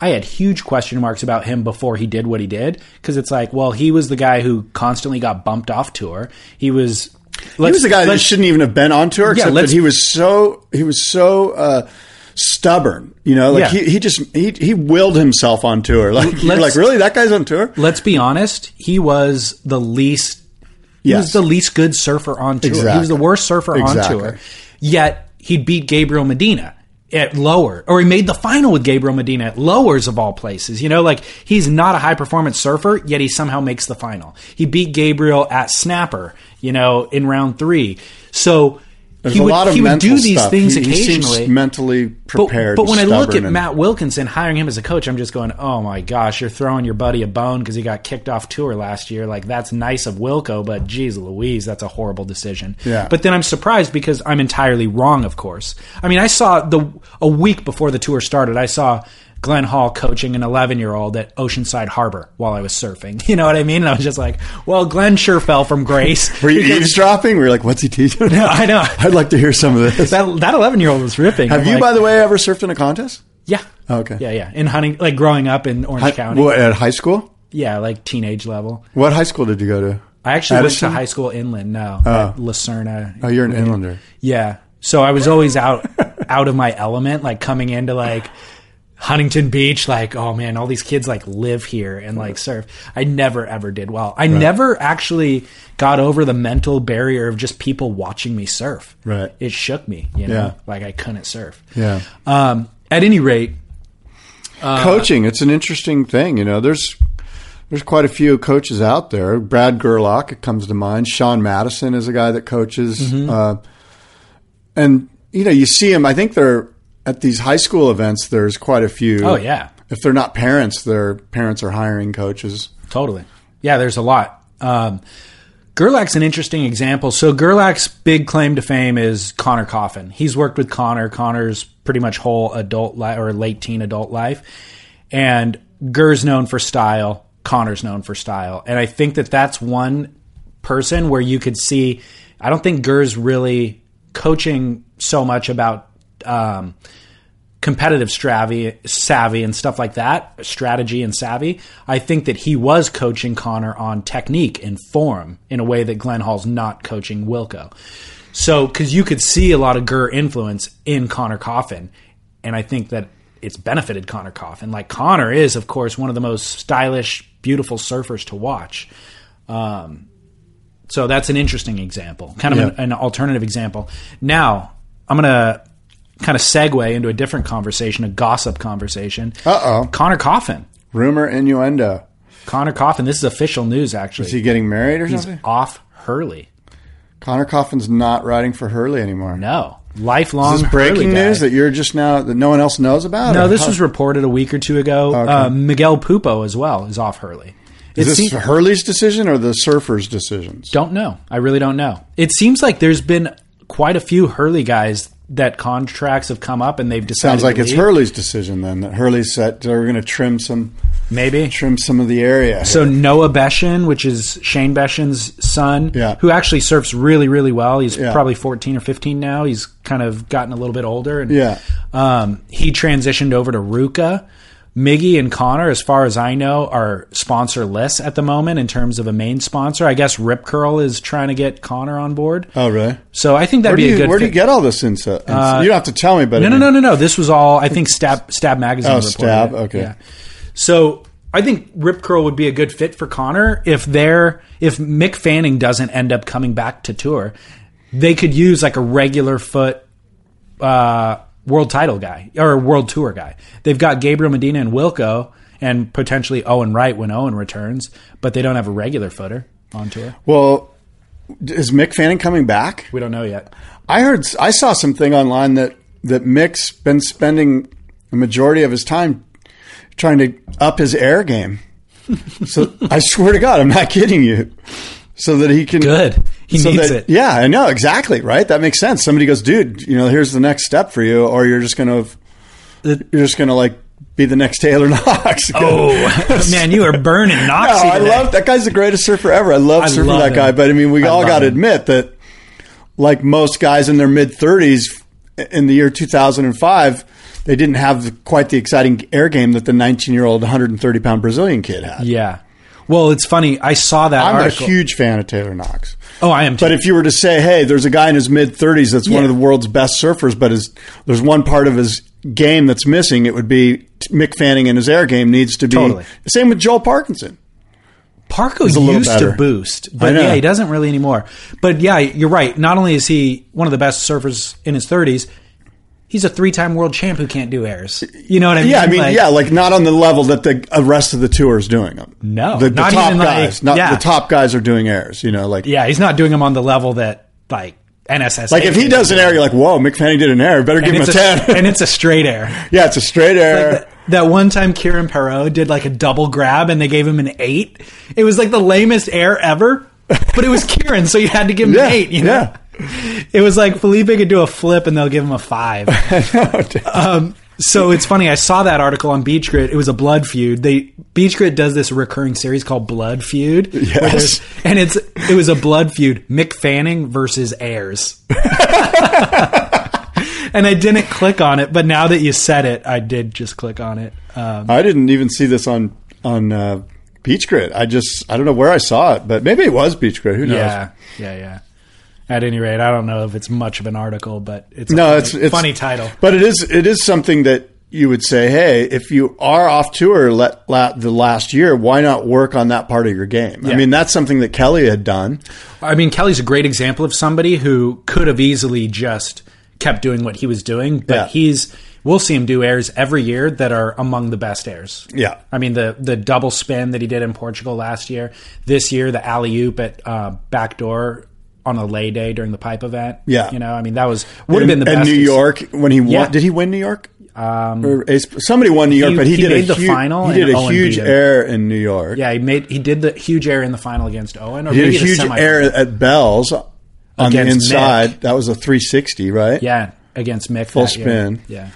I had huge question marks about him before he did what he did because it's like, well, he was the guy who constantly got bumped off tour. He was. he was the guy that shouldn't even have been on tour, except that he was so he was so uh, stubborn. You know, like Yeah. he, he just he he willed himself on tour. Like you're like, really, that guy's on tour? let's be honest, he was the least. He Yes. was the least good surfer on tour. He was the worst surfer Exactly. on tour. Yet he beat Gabriel Medina at lower, or he made the final with Gabriel Medina at lowers of all places. You know, like he's not a high performance surfer, yet he somehow makes the final. He beat Gabriel at snapper. You know, in round three. So. There's he a would, lot of he would do these stuff. things He- he occasionally. mentally prepared. but and when I look at and- Matt Wilkinson hiring him as a coach, I'm just going, oh my gosh, you're throwing your buddy a bone because he got kicked off tour last year. Like that's nice of Wilco, but geez Louise, that's a horrible decision. Yeah. But then I'm surprised because I'm entirely wrong. Of course, I mean I saw the a week before the tour started, I saw. Glenn Hall coaching an 11 year old at Oceanside Harbor while I was surfing. You know what I mean? And I was just like, well, Glenn sure fell from grace. Were you eavesdropping? Were you like, what's he teaching? I know. I'd like to hear some of this. That that 11 year old was ripping. Have I'm you, like, by the way, ever surfed in a contest? Yeah. Oh, okay. Yeah, yeah. In hunting, like growing up in Orange Hi- County. what, at high school? Yeah, like teenage level. What high school did you go to? I actually went to high school inland. No, oh. at Lucerna. Oh, you're an inlander. Yeah. So I was always out out of my element, like coming into like Huntington Beach, like, oh man, all these kids like live here and like surf. I never ever did well. I never actually got over the mental barrier of just people watching me surf. Right. It shook me, you know, Yeah. like I couldn't surf. Yeah. Um, at any rate, Coaching, it's an interesting thing. You know, there's there's quite a few coaches out there. Brad Gerlach it comes to mind. Sean Madison is a guy that coaches, Mm-hmm. uh, and you know you see him. I think they're at these high school events. There's quite a few. Oh, yeah. If they're not parents, their parents are hiring coaches. Totally. Yeah, there's a lot. Um, Gerlach's an interesting example. So Gerlach's big claim to fame is Conner Coffin. He's worked with Conner. Conner's pretty much whole adult life or late teen adult life, and Gur's known for style. Conner's known for style, and I think that that's one person where you could see. I don't think Gur's really coaching so much about. Um, competitive savvy, savvy and stuff like that, strategy and savvy. I think that he was coaching Conner on technique and form in a way that Glenn Hall's not coaching Wilco. So, because you could see a lot of Gurr influence in Conner Coffin, and I think that it's benefited Conner Coffin. Like Conner is, of course, one of the most stylish, beautiful surfers to watch. Um, so that's an interesting example, kind of Yeah. an, an alternative example. Now, I'm gonna kind of segue into a different conversation, a gossip conversation. Uh oh. Conner Coffin. Rumor, innuendo. Conner Coffin. This is official news, actually. Is he getting married or He's something? off Hurley. Conner Coffin's not riding for Hurley anymore. No, lifelong. This is breaking news that you're just now that no one else knows about? No, or this how- was reported a week or two ago. Uh, Miguel Pupo as well is off Hurley. Is It this seem- Hurley's decision or the surfers' decisions? don't know. I really don't know. It seems like there's been quite a few Hurley guys that contracts have come up and they've decided. Sounds like it's. Hurley's decision then. That Hurley said they're going to trim some Maybe. trim some of the area. So Noah Beschen, which is Shane Beschen's son, Yeah. who actually surfs really, really well. He's Yeah. probably 14 or 15 now. He's kind of gotten a little bit older. And, Yeah. Um, he transitioned over to RVCA. Miggy and Conner, as far as I know, are sponsorless at the moment in terms of a main sponsor. I guess Rip Curl is trying to get Conner on board. oh, really? So I think that'd Where be a you good where do you get all this info? you don't have to tell me, but No, no, no, no, no. This was all I think Stab Stab Magazine. Oh, Stab, it. okay. Yeah. So I think Rip Curl would be a good fit for Conner if they're if Mick Fanning doesn't end up coming back to tour, they could use like a regular foot uh, world title guy or world tour guy. They've got Gabriel Medina and Wilco and potentially Owen Wright when Owen returns, but they don't have a regular footer on tour. Well, is Mick Fanning coming back? We don't know yet. I heard I saw something online that that Mick's been spending the majority of his time trying to up his air game. So I swear to God, I'm not kidding you. So that he can Good. He so needs that- it. Yeah, I know exactly. Right, that makes sense. Somebody goes, dude, you know, here's the next step for you, or you're just gonna you're just gonna like be the next Taylor Knox. Oh man, you are burning No, I love that guy's the greatest surfer ever. I love I surfing love that guy, but I mean, we I all got to admit that, like most guys in their mid thirties in the year 2005, they didn't have quite the exciting air game that the 19 year old 130 pound Brazilian kid had. Yeah. Well, it's funny. I saw that I'm article. a huge fan of Taylor Knox. oh, I am too. But if you were to say, hey, there's a guy in his mid 30s that's one of the world's best surfers, but his, there's one part of his game that's missing, it would be Mick Fanning and his air game needs to be. Totally. Same with Joel Parkinson. Parko used better. to boost, but yeah, he doesn't really anymore. But yeah, you're right. Not only is he one of the best surfers in his 30s, he's a three-time world champ who can't do airs. You know what I mean? Yeah, I mean, Like, yeah, like not on the level that the uh, rest of the tour is doing them. No, the, the top even like- guys, not yeah. the top guys are doing airs. You know, like yeah, he's not doing them on the level that like NSS. like if he does an air, you're like, whoa, Mick Fanning did an air. Better give him a it's ten. and it's a straight air. yeah, it's a straight air. Like that, that one time Kieren Perrow did like a double grab and they gave him an eight. It was like the lamest air ever, but it was Kieran, so you had to give him Yeah, an eight. You know, yeah. It was like Felipe could do a flip and they'll give him a five. um, so it's funny. I saw that article on Beach Grit. It was a blood feud. They Beach Grit does this recurring series called Blood Feud, Yes. and it's it was a blood feud. Mick Fanning versus Ayers. and I didn't click on it, but now that you said it, I did just click on it. Um, I didn't even see this on on uh, Beach Grit. I just I don't know where I saw it, but maybe it was Beach Grit. Who knows? yeah, yeah, yeah. At any rate, I don't know if it's much of an article, but it's a No, funny, it's it's funny title. but it is it is something that you would say, hey, if you are off tour let, la, the last year, why not work on that part of your game? I mean, that's something that Kelly had done. I mean, Kelly's a great example of somebody who could have easily just kept doing what he was doing, but Yeah. he's we'll see him do airs every year that are among the best airs. Yeah. I mean the the double spin that he did in Portugal last year. This year, the alley oop at uh, backdoor on a lay day during the pipe event. Yeah. you know, I mean that was would have been the best. And best. New York when he Yeah. won. Did he win New York? Um, or somebody won New York, he- but he, he did made a the huge, final He did a Owen huge air in New York. Yeah, he made he did the huge air in the final against Owen, or he did a huge air at Bell's on the inside. Mick. That was a 360, right? Yeah, against Mick. Full that year. spin. Yeah.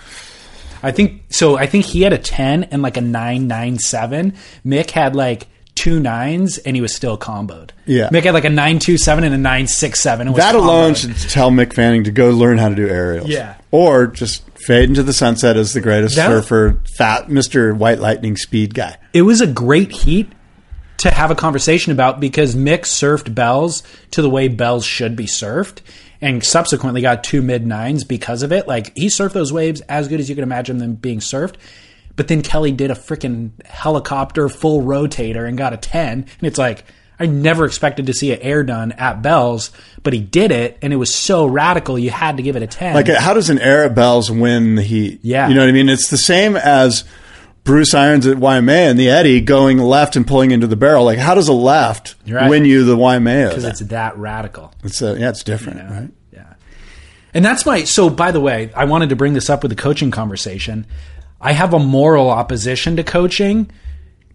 I think so. I think he had a ten and like a nine nine seven. Mick had like two nines and he was still comboed. Yeah. Mick had like a nine two seven and a nine six seven. That alone comboed. should tell Mick Fanning to go learn how to do aerials. Yeah. Or just fade into the sunset as the greatest That- surfer, fat Mr. White Lightning speed guy. It was a great heat to have a conversation about because Mick surfed bells to the way bells should be surfed and subsequently got two mid nines because of it. Like he surfed those waves as good as you can imagine them being surfed. But then Kelly did a freaking helicopter full rotator and got a 10. And it's like, I never expected to see an air done at Bells, but he did it and it was so radical you had to give it a 10. Like, how does an air at Bells win the heat? Yeah. You know what I mean? It's the same as Bruce Irons at Waimea and the Eddie going left and pulling into the barrel. Like, how does a left right. win you the Waimea? because it's that radical. It's uh, yeah, it's different, right? Yeah. And that's my so by the way, I wanted to bring this up with the coaching conversation. I have a moral opposition to coaching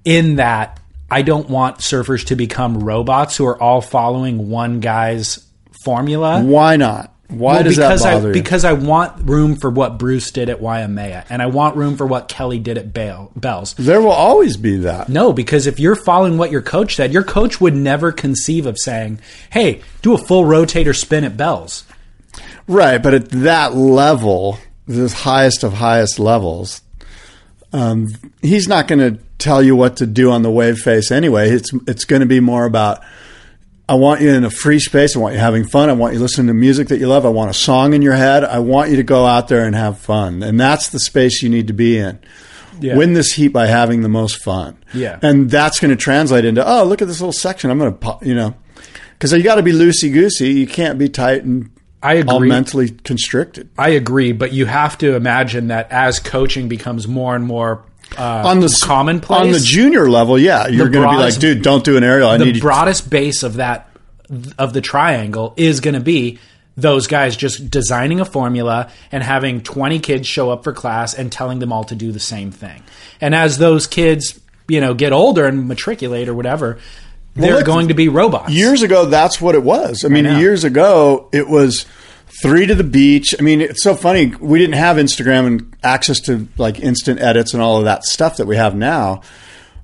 in that I don't want surfers to become robots who are all following one guy's formula. Why not? Why Well, does that because bother I you? because I want room for what Bruce did at Waimea and I want room for what Kelly did at Bale, Bells. there will always be that. No, because if you're following what your coach said, your coach would never conceive of saying, "Hey, do a full rotator spin at Bells." Right, but at that level, the highest of highest levels, um, he's not going to tell you what to do on the wave face anyway. It's it's going to be more about I want you in a free space. I want you having fun. I want you listening to music that you love. I want a song in your head. I want you to go out there and have fun. And that's the space you need to be in. Yeah. Win this heat by having the most fun. Yeah. And that's going to translate into, oh, look at this little section. I'm going to, you know, because you got to be loosey goosey. You can't be tight and I all agree. mentally constricted. I agree, but you have to imagine that as coaching becomes more and more uh, On the commonplace, on the junior level, yeah, you're going to be like, dude, don't do an aerial. I the need broadest base of that of the triangle is going to be those guys just designing a formula and having 20 kids show up for class and telling them all to do the same thing. And as those kids, you know, get older and matriculate or whatever, they're going to be robots. years ago, that's what it was. I mean, know. years ago, it was three to the beach. I mean, it's so funny. We didn't have Instagram and access to like instant edits and all of that stuff that we have now.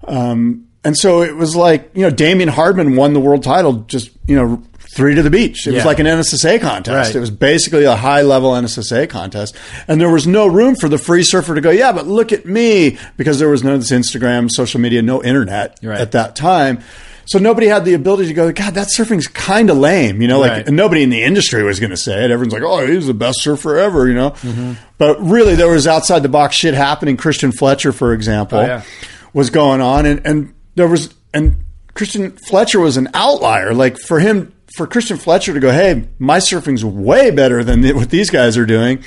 Um, and so it was like, you know, Damien Hardman won the world title just, you know, three to the beach. It was like an NSSA contest. Right. It was basically a high level NSSA contest. And there was no room for the free surfer to go, yeah, but look at me, because there was none of this Instagram, social media, no internet Right. at that time. So nobody had the ability to go, God, that surfing's kind of lame, you know. Like Right. nobody in the industry was going to say it. Everyone's like, "Oh, he's the best surfer ever," you know. Mm-hmm. But really, there was outside the box shit happening. Christian Fletcher, for example, Oh, yeah. was going on, and and there was and Christian Fletcher was an outlier. Like for him, for Christian Fletcher to go, "Hey, my surfing's way better than what these guys are doing,"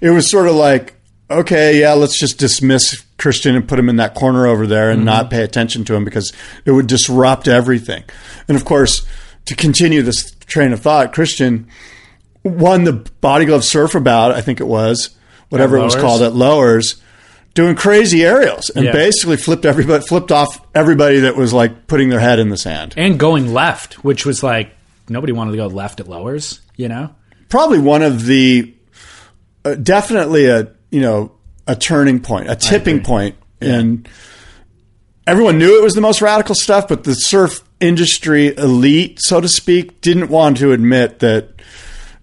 it was sort of like, okay, yeah, let's just dismiss Christian and put him in that corner over there and not pay attention to him because it would disrupt everything. And of course, to continue this train of thought, Christian won the body glove surf about, I think it was, whatever it was called at lowers, doing crazy aerials and Yeah. basically flipped everybody flipped off everybody that was like putting their head in the sand. and going left, which was like nobody wanted to go left at lowers, you know? Probably one of the uh, definitely a, you know, a turning point, a tipping point and everyone knew it was the most radical stuff, but the surf industry elite, so to speak, didn't want to admit that,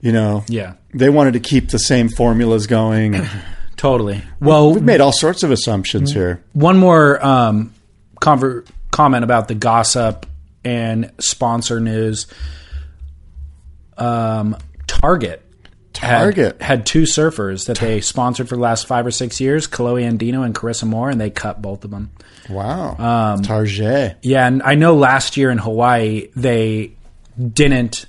you know, Yeah. they wanted to keep the same formulas going. Totally. Well, We've made all sorts of assumptions here. one more um, conver- comment about the gossip and sponsor news. Um, Target. Had- Target. had, two surfers that they sponsored for the last five or six years, Kalohe Andino and Carissa Moore, and they cut both of them. Wow. Um, Target. Yeah, and I know last year in Hawaii they didn't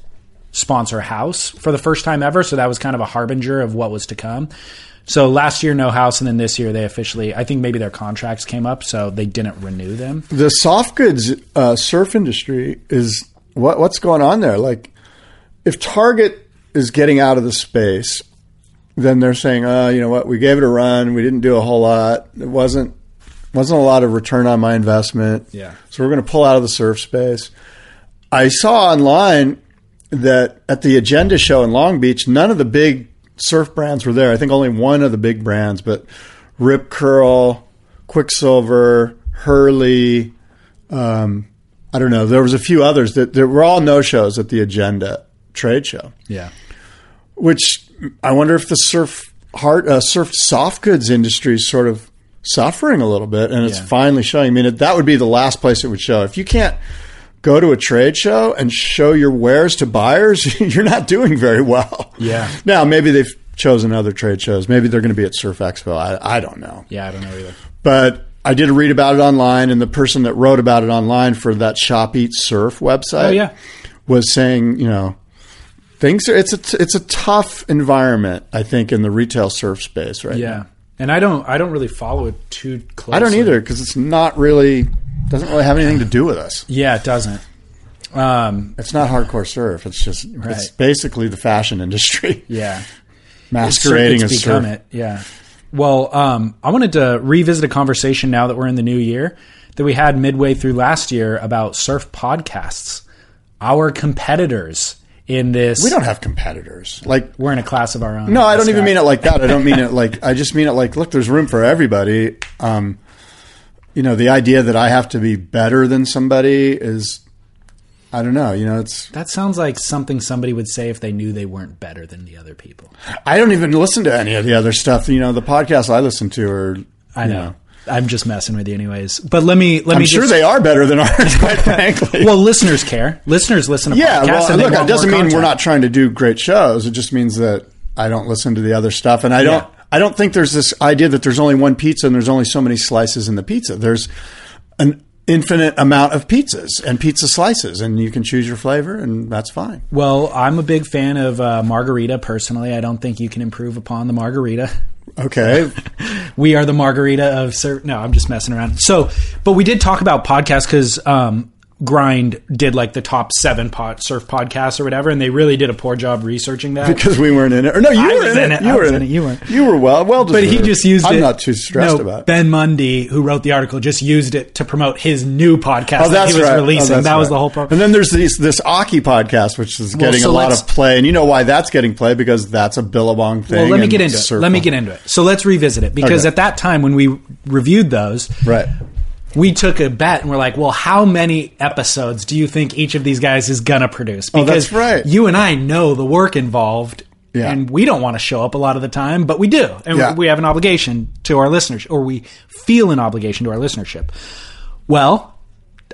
sponsor House for the first time ever, so that was kind of a harbinger of what was to come. So last year, no house, and then this year they officially. I think maybe their contracts came up, so they didn't renew them. The soft goods uh, surf industry is what what's going on there. Like, if Target is getting out of the space, then they're saying, "Oh, you know what? We gave it a run. We didn't do a whole lot. It wasn't wasn't a lot of return on my investment. Yeah. So we're going to pull out of the surf space." I saw online that at the Agenda show in Long Beach, none of the big surf brands were there. I think only one of the big brands, but Rip Curl, Quiksilver, Hurley. Um, I don't know. There was a few others that there were all no shows at the Agenda trade show. Yeah. Which I wonder if the surf hard uh, surf soft goods industry is sort of suffering a little bit, and it's Yeah. finally showing. I mean, it, that would be the last place it would show. If you can't go to a trade show and show your wares to buyers, you're not doing very well. Yeah. Now maybe they've chosen other trade shows. Maybe they're going to be at Surf Expo. I, I don't know. Yeah, I don't know either. But I did read about it online, and the person that wrote about it online for that Shop Eat Surf website Oh, yeah. was saying, you know, things are it's a it's a tough environment. I think in the retail surf space right Yeah. now. And I don't. I don't really follow it too closely. I don't either because it's not really doesn't really have anything to do with us. Yeah, it doesn't. Um, It's not hardcore surf. It's just it's basically the fashion industry yeah. masquerading as become surf. it. Yeah. Well, um, I wanted to revisit a conversation now that we're in the new year that we had midway through last year about surf podcasts. Our competitors in this. We don't have competitors. Like We're in a class of our own. No, I don't even Scott. mean it like that. I don't mean it like I just mean it like look, there's room for everybody. Um, you know, the idea that I have to be better than somebody is I don't know, you know, it's That sounds like something somebody would say if they knew they weren't better than the other people. I don't even listen to any of the other stuff. You know, the podcasts I listen to are I you know. I'm just messing with you, anyways. But let me let I'm me. sure just, they are better than ours, quite frankly. Well, listeners care. Listeners listen to yeah, podcasts. well, look, it doesn't mean we're not trying to do great shows. It just means that I don't listen to the other stuff, and I don't. Yeah. I don't think there's this idea that there's only one pizza and there's only so many slices in the pizza. There's an infinite amount of pizzas and pizza slices, and you can choose your flavor, and that's fine. Well, I'm a big fan of uh, margarita. Personally, I don't think you can improve upon the margarita. Okay, We are the margarita of sur- no. I'm just messing around. So, but we did talk about podcasts because um, Grind did like the top seven pod, surf podcasts or whatever, and they really did a poor job researching that. because we weren't in it. Or no, you I were was in, in it. You I were was in it. You weren't. You were well. Well, but he just used I'm it. not too stressed no, about. it. Ben Mundy, who wrote the article, just used it to promote his new podcast Oh, that he was right. Oh, releasing. Oh, that was right. the whole problem. And then there's these, this Occy podcast, which is getting so a lot of play, and you know why that's getting play because that's a Billabong thing. Well, let me get into it. Let me get into it. So let's revisit it because Okay. at that time when we reviewed those, right. We took a bet and we're like, well, how many episodes do you think each of these guys is gonna produce? Oh, that's right. You and I know the work involved. Yeah. And we don't want to show up a lot of the time, but we do. And Yeah. we have an obligation to our listeners, or we feel an obligation to our listenership. Well,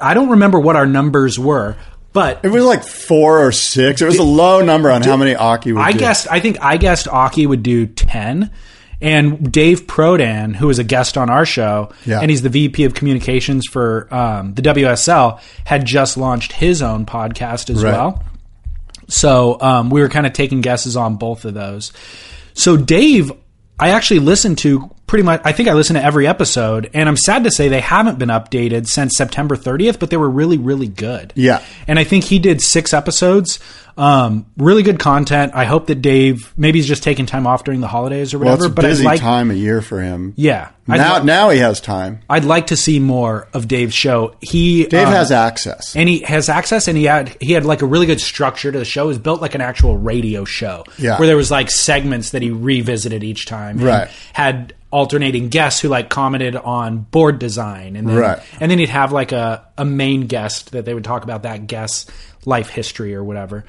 I don't remember what our numbers were, but It was like four or six. It was a low number on how many Occy would I do. guessed. I think I guessed Occy would do ten, and Dave Prodan, who was a guest on our show, Yeah. and he's the VP of communications for um, the WSL, had just launched his own podcast as Right. well. So um, we were kind of taking guesses on both of those. So Dave, I actually listened to pretty much. I think I listened to every episode, and I'm sad to say they haven't been updated since September 30th, but they were really, really good. Yeah. And I think he did six episodes. Um, really good content. I hope that Dave maybe he's just taking time off during the holidays or Well, whatever. it's a but busy like, time of year for him. yeah, I'd, Now, now he has time. I'd like to see more of Dave's show. He Dave um, has access. and he has access and he had he had like a really good structure to the show. It was built like an actual radio show. Yeah. Where there was like segments that he revisited each time. and Right. Had alternating guests who like commented on board design and then Right. and then he'd have like a, a main guest that they would talk about that guest's life history or whatever.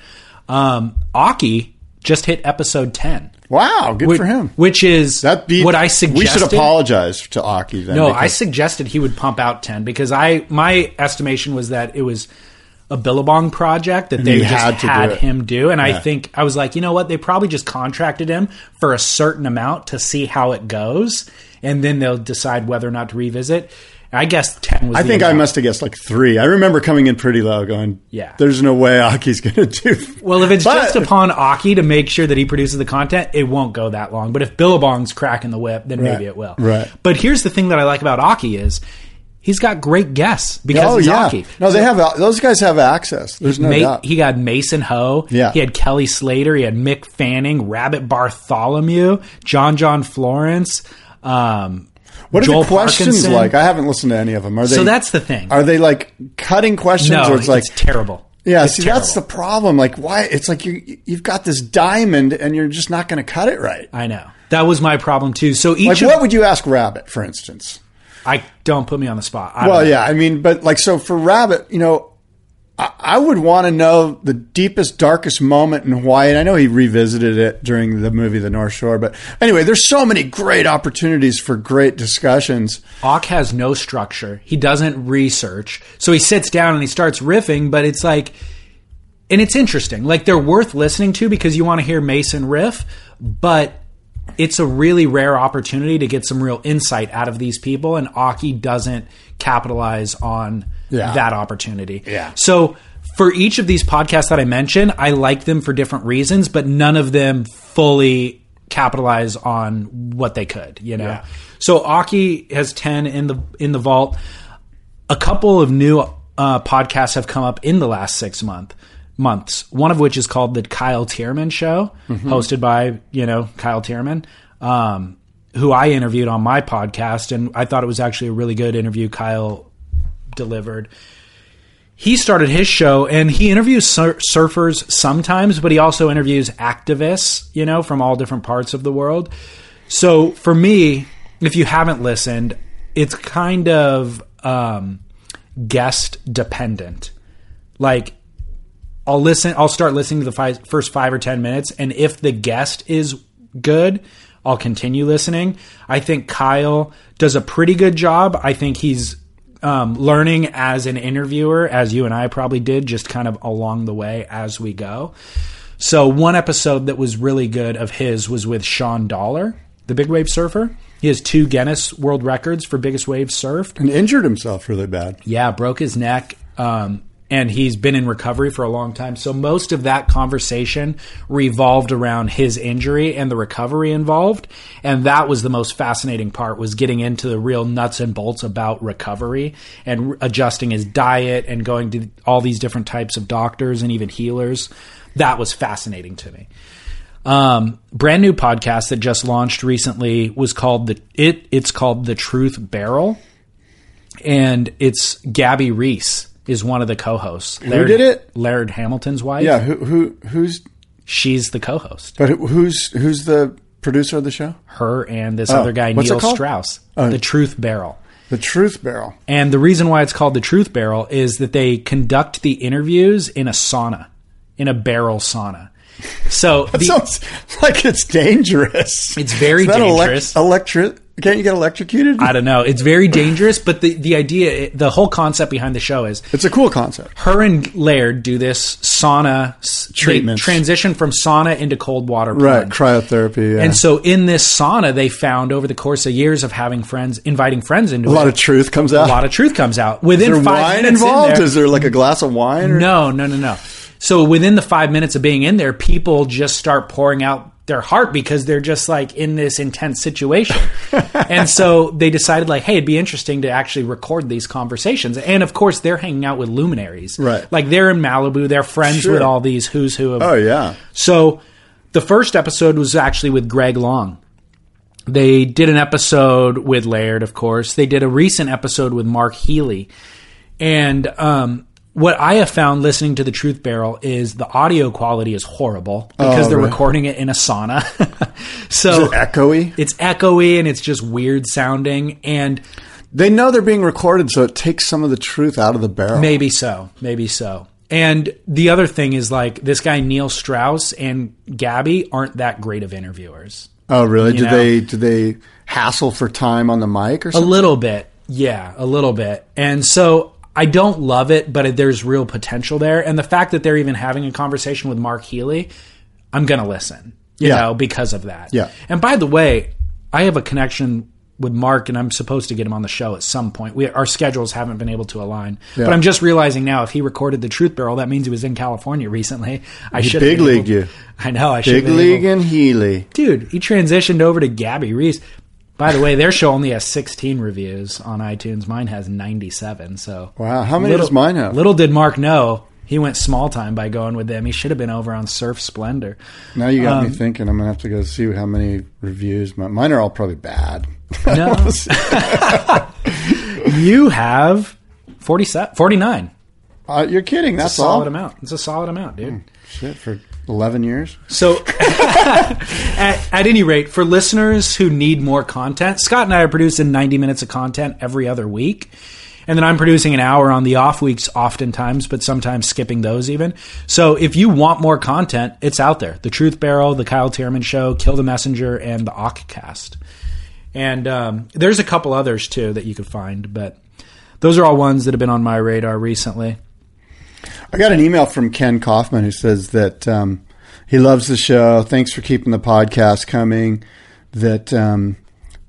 Um Occy just hit episode ten. Wow, good Which, for him. Which is That beat, what I suggested. We should apologize to Occy then. No, I suggested he would pump out ten because I my estimation was that it was a Billabong project that they just had had, to do him do, and I think I was like, you know what? They probably just contracted him for a certain amount to see how it goes, and then they'll decide whether or not to revisit. I guess ten was. I the think I amount. must have guessed like three. I remember coming in pretty low, going, Yeah. there's no way Occy's going to do." Well, if it's But- just upon Occy to make sure that he produces the content, it won't go that long. But if Billabong's cracking the whip, then maybe it will. Right. But here's the thing that I like about Occy is he's got great guests because oh he's yeah, Occy. no, they have those guys have access. There's no Ma- doubt. he got Mason Ho. Yeah. He had Kelly Slater. He had Mick Fanning, Rabbit Bartholomew, John John Florence. Um, what are Joel the questions Parkinson. like? I haven't listened to any of them. Are they? So that's the thing. Are they like cutting questions, no, or it's like terrible. Yeah, It's see, that's the problem. Like, why? It's like you you've got this diamond, and you're just not going to cut it right. I know that was my problem too. So each Like, of, what would you ask Rabbit, for instance? I don't put me on the spot. I Well, know. yeah, I mean, but like, so for Rabbit, you know, I, would want to know the deepest, darkest moment in Hawaii. And I know he revisited it during the movie The North Shore, but anyway, there's so many great opportunities for great discussions. Ak has no structure. He doesn't research. So he sits down and he starts riffing, but it's like, and it's interesting. Like they're worth listening to because you want to hear Mason riff, but it's a really rare opportunity to get some real insight out of these people, and Occy doesn't capitalize on Yeah. that opportunity. Yeah. So for each of these podcasts that I mentioned, I like them for different reasons, but none of them fully capitalize on what they could, you know. Yeah. So Occy has 10 in the in the vault. A couple of new uh, podcasts have come up in the last 6 month months. One of which is called the Kyle Thiermann show, hosted by, you know, Kyle Thiermann. Um who I interviewed on my podcast and I thought it was actually a really good interview Kyle delivered he started his show and he interviews sur- surfers sometimes, but he also interviews activists, you know, from all different parts of the world. So for me, if you haven't listened, it's kind of um, guest dependent. Like, I'll listen, I'll start listening to the first five or 10 minutes, and if the guest is good, I'll continue listening. I think Kyle does a pretty good job. I think he's um, learning as an interviewer, as you and I probably did, just kind of along the way as we go. So, one episode that was really good of his was with Shawn Dollar, the big wave surfer. He has two Guinness World Records for biggest wave surfed. And injured himself really bad. Yeah, broke his neck. Um, and he's been in recovery for a long time. So most of that conversation revolved around his injury and the recovery involved. And that was the most fascinating part was getting into the real nuts and bolts about recovery and adjusting his diet and going to all these different types of doctors and even healers. That was fascinating to me. Um, brand new podcast that just launched recently was called the it it's called the Truth Barrel and it's Gabby Reece is one of the co-hosts. Who did it? Laird Hamilton's wife. Yeah, who who who's she's the co-host. but who- who's who's the producer of the show? Her and this oh, other guy, Oh, what's it Neil? Strauss. Oh. the Truth Barrel. The Truth Barrel. And the reason why it's called the Truth Barrel is that they conduct the interviews in a sauna, in a barrel sauna. So That the, sounds like it's dangerous. It's very Is that elec- dangerous. electric? Can't you get electrocuted? I don't know. It's very dangerous, but the the idea, the whole concept behind the show is it's a cool concept. her and Laird do this sauna s- they Treatments. transition from sauna into cold water Right, plunge. cryotherapy. Yeah. And so in this sauna, they found over the course of years of having friends, inviting friends into a lot of truth comes out. a lot of truth comes out Is within there five wine minutes in involved? there- Is there like a glass of wine? Or? no, no, no, no. So within the five minutes of being in there, people just start pouring out their heart because they're just like in this intense situation. and so they decided like, hey, it'd be interesting to actually record these conversations. And of course, they're hanging out with luminaries. Right. Like they're in Malibu, they're friends Sure. with all these who's who of Oh yeah. so the first episode was actually with Greg Long. They did an episode with Laird, of course. They did a recent episode with Mark Healey. And um, what I have found listening to the Truth Barrel is the audio quality is horrible because Oh, they're really? recording it in a sauna. Is so it echoey? it's echoey and it's just weird sounding. And They know they're being recorded, so it takes some of the truth out of the barrel. Maybe so. Maybe so. And the other thing is like this guy Neil Strauss and Gabby aren't that great of interviewers. Oh really? You Did know? they do they hassle for time on the mic or something? A little bit. Yeah, a little bit. And so I don't love it, but there's real potential there. And the fact that they're even having a conversation with Mark Healey, I'm going to listen, you Yeah. know, because of that. Yeah. And by the way, I have a connection with Mark, and I'm supposed to get him on the show at some point. We, our schedules haven't been able to align, Yeah. but I'm just realizing now if he recorded the Truth Barrel, that means he was in California recently. I should big league you. I know. I should Big League and Healey. dude. He transitioned over to Gabby Reece. By the way, their show only has 16 reviews on iTunes. Mine has 97. So Wow, how many does mine have? Little did Mark know he went small time by going with them. He should have been over on Surf Splendor. Now you got Um, me thinking. I'm gonna have to go see how many reviews. My, mine are all probably bad. No. you have 47, 49. Uh, you're kidding. It's That's a solid all. amount. It's a solid amount, dude. Shit for 11 years. So, at, at any rate, for listeners who need more content, Scott and I are producing 90 minutes of content every other week. And then I'm producing an hour on the off weeks, oftentimes, but sometimes skipping those even. So if you want more content, it's out there. The Truth Barrel, the Kyle Thiermann Show, Kill the Messenger, and the Ockcast. And um, there's a couple others too that you could find, but those are all ones that have been on my radar recently. I got an email from Ken Kaufman who says that um, he loves the show. Thanks for keeping the podcast coming. That um,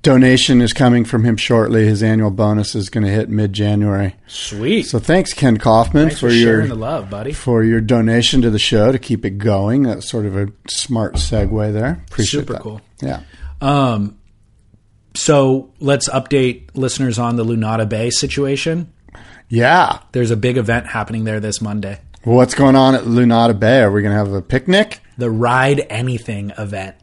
donation is coming from him shortly. His annual bonus is going to hit mid January. Sweet. So thanks, Ken Kaufman, Thanks for, for your the love, buddy. for your donation to the show to keep it going. That's sort of a smart segue there. Appreciate Super that. cool. Yeah. Um, so let's update listeners on the Lunada Bay situation. Yeah. There's a big event happening there this Monday. What's going on at Lunada Bay? Are we going to have a picnic? The Ride Anything event.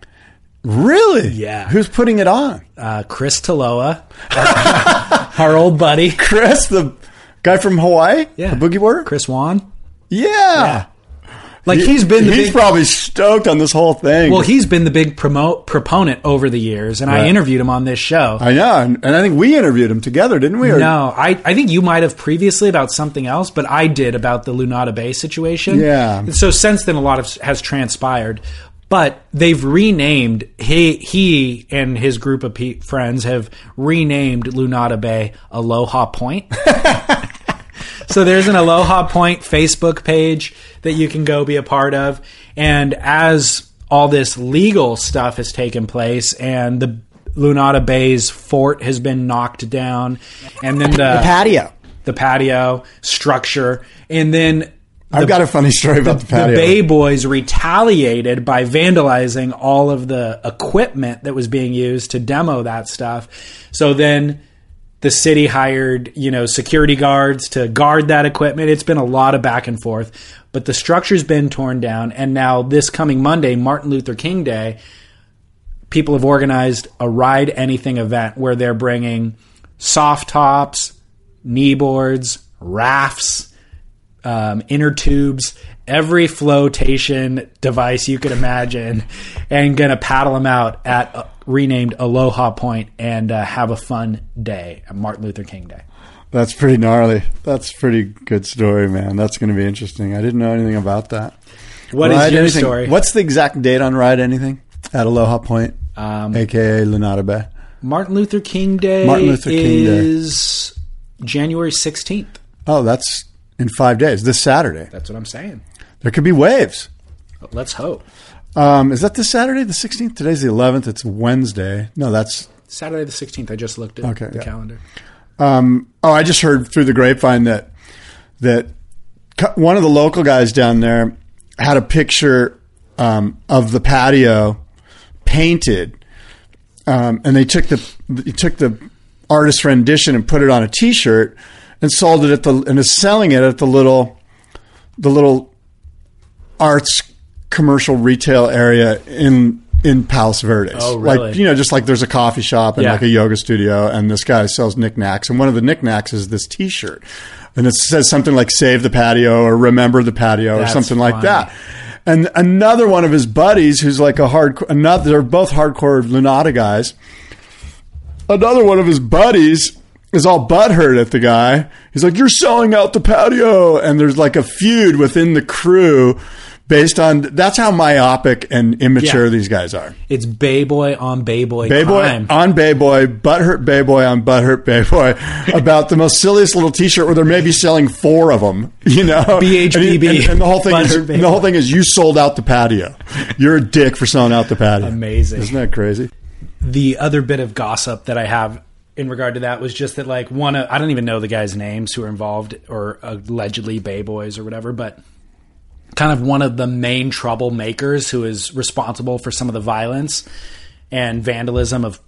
Really? Yeah. Who's putting it on? Uh, Chris Taloa, our, old buddy, Chris, the guy from Hawaii? Yeah. The Boogie Boarder? Chris Wan. Yeah. Like he's been the he's big, probably stoked on this whole thing. well, he's been the big promote proponent over the years, and I interviewed him on this show. I know, and, and I think we interviewed him together, didn't we? Or- no, I, I think you might have previously about something else, but I did about the Lunada Bay situation. Yeah. So since then, a lot of has transpired, but they've renamed he he and his group of pe- friends have renamed Lunada Bay Aloha Point. so there's an Aloha Point Facebook page that you can go be a part of, and as all this legal stuff has taken place and the Lunada Bay's fort has been knocked down, and then the, patio. the patio structure, and then I've got a funny story about the, patio. the Bay Boys retaliated by vandalizing all of the equipment that was being used to demo that stuff. So then the city hired, you know, security guards to guard that equipment. It's been a lot of back and forth, but the structure's been torn down and now this coming Monday, Martin Luther King Day, people have organized a ride anything event where they're bringing soft tops, knee boards, rafts, um, inner tubes, every flotation device you could imagine, and gonna paddle them out at renamed Aloha Point and uh, have a fun day, Martin Luther King Day. That's pretty gnarly. That's a pretty good story, man. That's going to be interesting. I didn't know anything about that. What is Ride your anything. story? What's the exact date on Ride Anything at Aloha Point, Um, aka Lunada Bay? Martin Luther King Day Martin Luther King Day. is January 16th. Oh, that's in five days. This Saturday. That's what I'm saying. There could be waves. Let's hope. Um, is that this Saturday, the 16th? Today's the 11th. It's Wednesday. No, that's. Saturday the 16th. I just looked at Okay, the yeah. calendar. Um, oh, I just heard through the grapevine that that one of the local guys down there had a picture um, of the patio painted, um, and they took the they took the artist rendition and put it on a T-shirt and sold it at the and is selling it at the little the little arts commercial retail area in in Palos Verdes. Oh, really? Like you know, just like there's a coffee shop and Yeah. like a yoga studio, and this guy sells knickknacks, and one of the knickknacks is this T-shirt, and it says something like "Save the Patio" or "Remember the Patio" or That's something like that. And another one of his buddies, who's like a hardcore, another, they're both hardcore Lunada guys. Another one of his buddies is all butthurt at the guy. He's like, "You're selling out the patio," and there's like a feud within the crew based on that's how myopic and immature Yeah. these guys are. It's Bay Boy on Bay Boy Bay boy on Bay Boy, butthurt Bay Boy on butthurt Bay Boy about the most silliest little T-shirt where they're maybe selling four of them. You know, BHBB, and, and, and the whole thing is Butthurt Bay and the whole thing is you sold out the patio. You're a dick for selling out the patio. Amazing. isn't that crazy? the other bit of gossip that I have in regard to that was just that like one of I don't even know the guys' names who are involved or allegedly Bay Boys or whatever, but kind of one of the main troublemakers who is responsible for some of the violence and vandalism of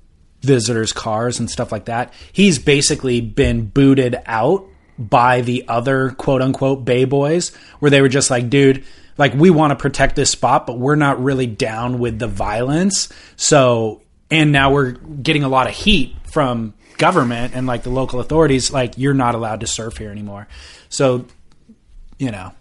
visitors' cars and stuff like that. He's basically been booted out by the other quote unquote Bay Boys, where they were just like, dude, like we want to protect this spot, but we're not really down with the violence. So, and now we're getting a lot of heat from government and like the local authorities, like you're not allowed to surf here anymore. So, you know,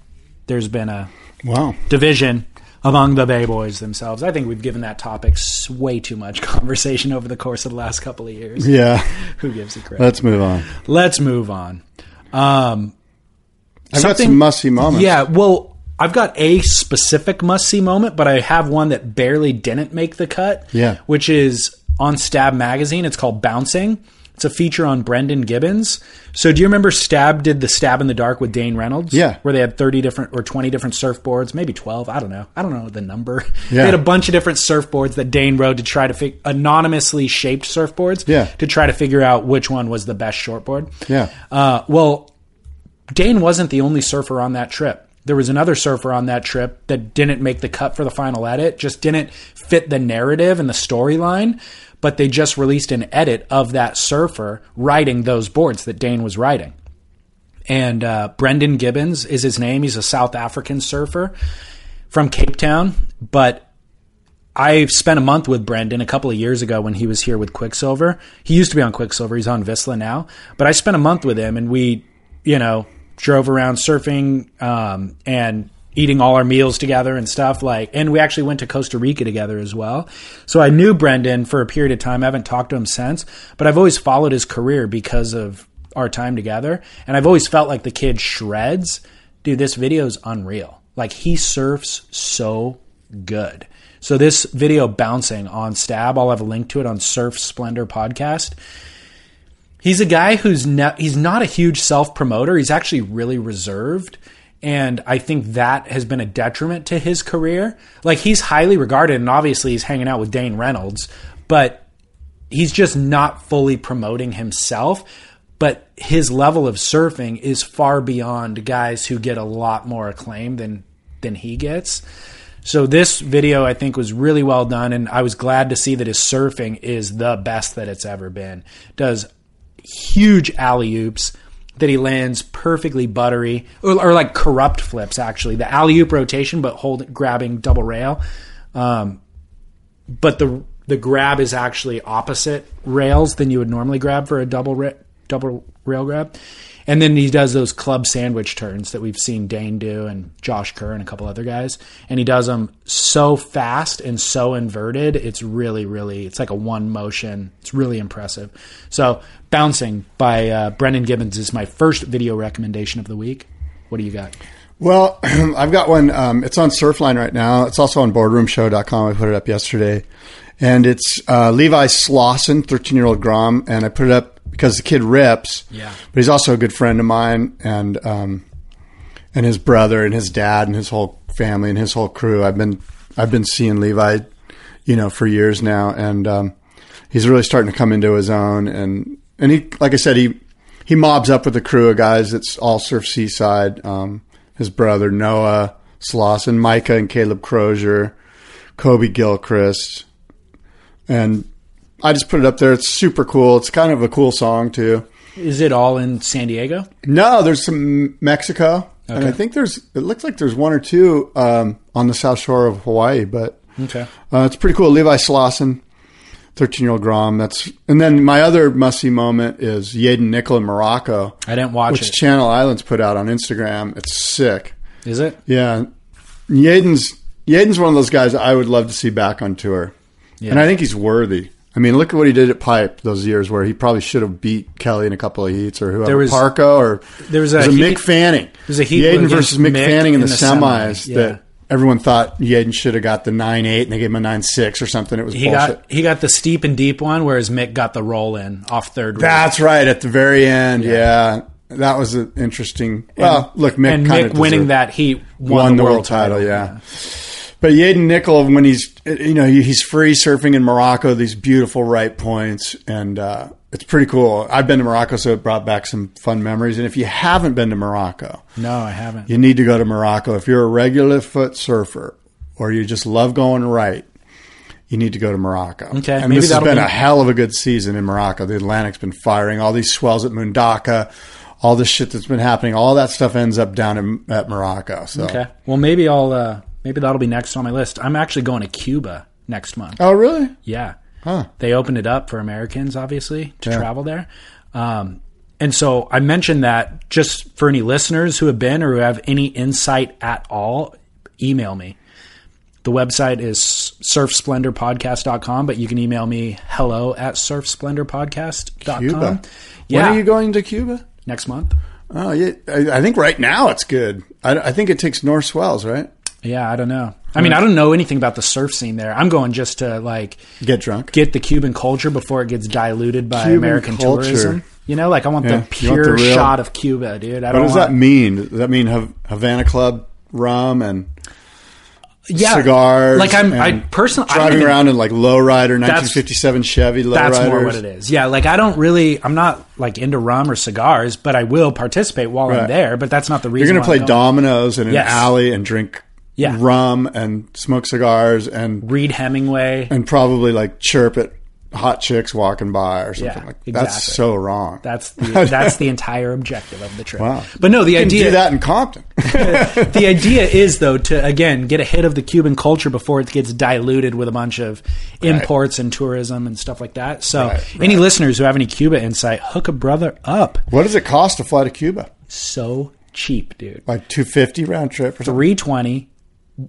there's been a Wow. division among the Bay Boys themselves. I think we've given that topic way too much conversation over the course of the last couple of years. Yeah. Who gives a crap? Let's move on. Let's move on. Um, I've got some must see moments. yeah, well, I've got a specific must see moment, but I have one that barely didn't make the cut. Yeah. Which is on Stab Magazine. It's called Bouncing. It's a feature on Brendan Gibbons. So, do you remember Stab did the Stab in the Dark with Dane Reynolds? Yeah. Where they had 30 different or 20 different surfboards, maybe 12. I don't know. I don't know the number. Yeah. They had a bunch of different surfboards that Dane rode to try to fig- anonymously shaped surfboards. Yeah. To try to figure out which one was the best shortboard. Yeah. Uh, well, Dane wasn't the only surfer on that trip. There was another surfer on that trip that didn't make the cut for the final edit, just didn't fit the narrative and the storyline. But they just released an edit of that surfer riding those boards that Dane was riding. And uh, Brendan Gibbons is his name. He's a South African surfer from Cape Town. But I spent a month with Brendan a couple of years ago when he was here with Quiksilver. He used to be on Quiksilver. He's on Vissla now. But I spent a month with him and we, you know, drove around surfing um, and eating all our meals together and stuff like and we actually went to Costa Rica together as well. So I knew Brendan for a period of time. I haven't talked to him since, but I've always followed his career because of our time together and I've always felt like the kid shreds. Dude, this video is unreal. Like he surfs so good. So this video bouncing on Stab, I'll have a link to it on Surf Splendor podcast. He's a guy who's ne- he's not a huge self promoter. He's actually really reserved, and I think that has been a detriment to his career. Like he's highly regarded, and obviously he's hanging out with Dane Reynolds, but he's just not fully promoting himself. But his level of surfing is far beyond guys who get a lot more acclaim than than he gets. So this video I think was really well done, and I was glad to see that his surfing is the best that it's ever been. Does huge alley oops that he lands perfectly buttery, or, or like kerrupt flips actually. The alley oop rotation, but hold grabbing double rail. Um, but the the grab is actually opposite rails than you would normally grab for a double ra- double rail grab. And then he does those club sandwich turns that we've seen Dane do and Josh Kerr and a couple other guys. And he does them so fast and so inverted. It's really, really, it's like a one motion. It's really impressive. So, Bouncing by uh, Brendan Gibbons is my first video recommendation of the week. What do you got? Well, I've got one. Um, it's on Surfline right now. It's also on boardroomshow.com. I put it up yesterday. And it's uh, Levi Slawson, 13 year old Grom. And I put it up because the kid rips. Yeah. But he's also a good friend of mine and um, and his brother and his dad and his whole family and his whole crew. I've been I've been seeing Levi, you know, for years now. And um, he's really starting to come into his own. And, and he, like I said, he, he mobs up with a crew of guys that's all surf seaside. Um, his brother Noah Slawson, Micah and Caleb Crozier, Kobe Gilchrist, and I just put it up there. It's super cool. It's kind of a cool song too. Is it all in San Diego? No, there's some Mexico, and I think there's. It looks like there's one or two um, on the south shore of Hawaii, but Okay. uh, it's pretty cool. Levi Slawson, 13 year old Grom. That's and then my other must see moment is Yadin Nicol in Morocco, I didn't watch which it. Channel Islands put out on Instagram. It's sick. Is it? Yeah, Yadin's Yadin's one of those guys I would love to see back on tour, Yeah. and I think he's worthy. I mean, look at what he did at Pipe those years where he probably should have beat Kelly in a couple of heats or whoever. There was- Parko or there was a it heat- Mick Fanning. There was a heat Yadin versus Mick, Mick Fanning in, in the, the semis semis, yeah. that everyone thought Yadin should have got the nine eight and they gave him a nine six or something. It was He bullshit. got he got the steep and deep one, whereas Mick got the roll in off third. That's right at the very end. Yeah, that was an interesting. Well, look, Mick and kind Mick of winning that heat won, won, the, the world title. yeah. But Yadin Nicol, when he's you know he's free surfing in Morocco, these beautiful right points, and uh, it's pretty cool. I've been to Morocco, so it brought back some fun memories. And if you haven't been to Morocco, No, I haven't. you need to go to Morocco. If you're a regular foot surfer or you just love going right, you need to go to Morocco. Okay, and this has been be- a hell of a good season in Morocco. The Atlantic's been firing. All these swells at Mundaka, all this shit that's been happening, all that stuff ends up down in, at Morocco. So, Okay. Well, maybe I'll. Uh, maybe that'll be next on my list. I'm actually going to Cuba next month. oh really? Yeah. Huh. They opened it up for Americans, obviously, to Yeah. travel there. Um, and so I mentioned that just for any listeners who have been or who have any insight at all, email me. The website is surfsplendorpodcast.com, but you can email me hello at surfsplendorpodcast.com. Cuba. Yeah. When are you going to Cuba? Next month. Oh yeah, I, I think right now it's good. I, I think it takes north swells, right? Yeah, I don't know. I mean, I don't know anything about the surf scene there. I'm going just to like Get drunk. get the Cuban culture before it gets diluted by Cuban American culture. tourism. You know, like I want Yeah, the want pure the real- shot of Cuba, dude. I what don't does want, that mean? Does that mean Hav- Havana Club rum and yeah, cigars? Like I'm, I and personally I driving around in like lowrider 1957 Chevy lowriders. That's more what it is. Yeah, like I don't really, I'm not like into rum or cigars, but I will participate while I'm Right. there. But that's not the reason. You're going to why play I'm going. dominoes in an Yes. alley and drink Yeah. rum and smoke cigars and Read Hemingway. and probably like chirp at hot chicks walking by or something Yeah, like that. That's so wrong. That's the, that's the entire objective of the trip. wow. But no, the you idea do that in Compton. the idea is though to again get ahead of the Cuban culture before it gets diluted with a bunch of imports and tourism and stuff like that. So Right, any listeners who have any Cuba insight, hook a brother up. what does it cost to fly to Cuba? So cheap, dude. Like 250 round trip or something? Three twenty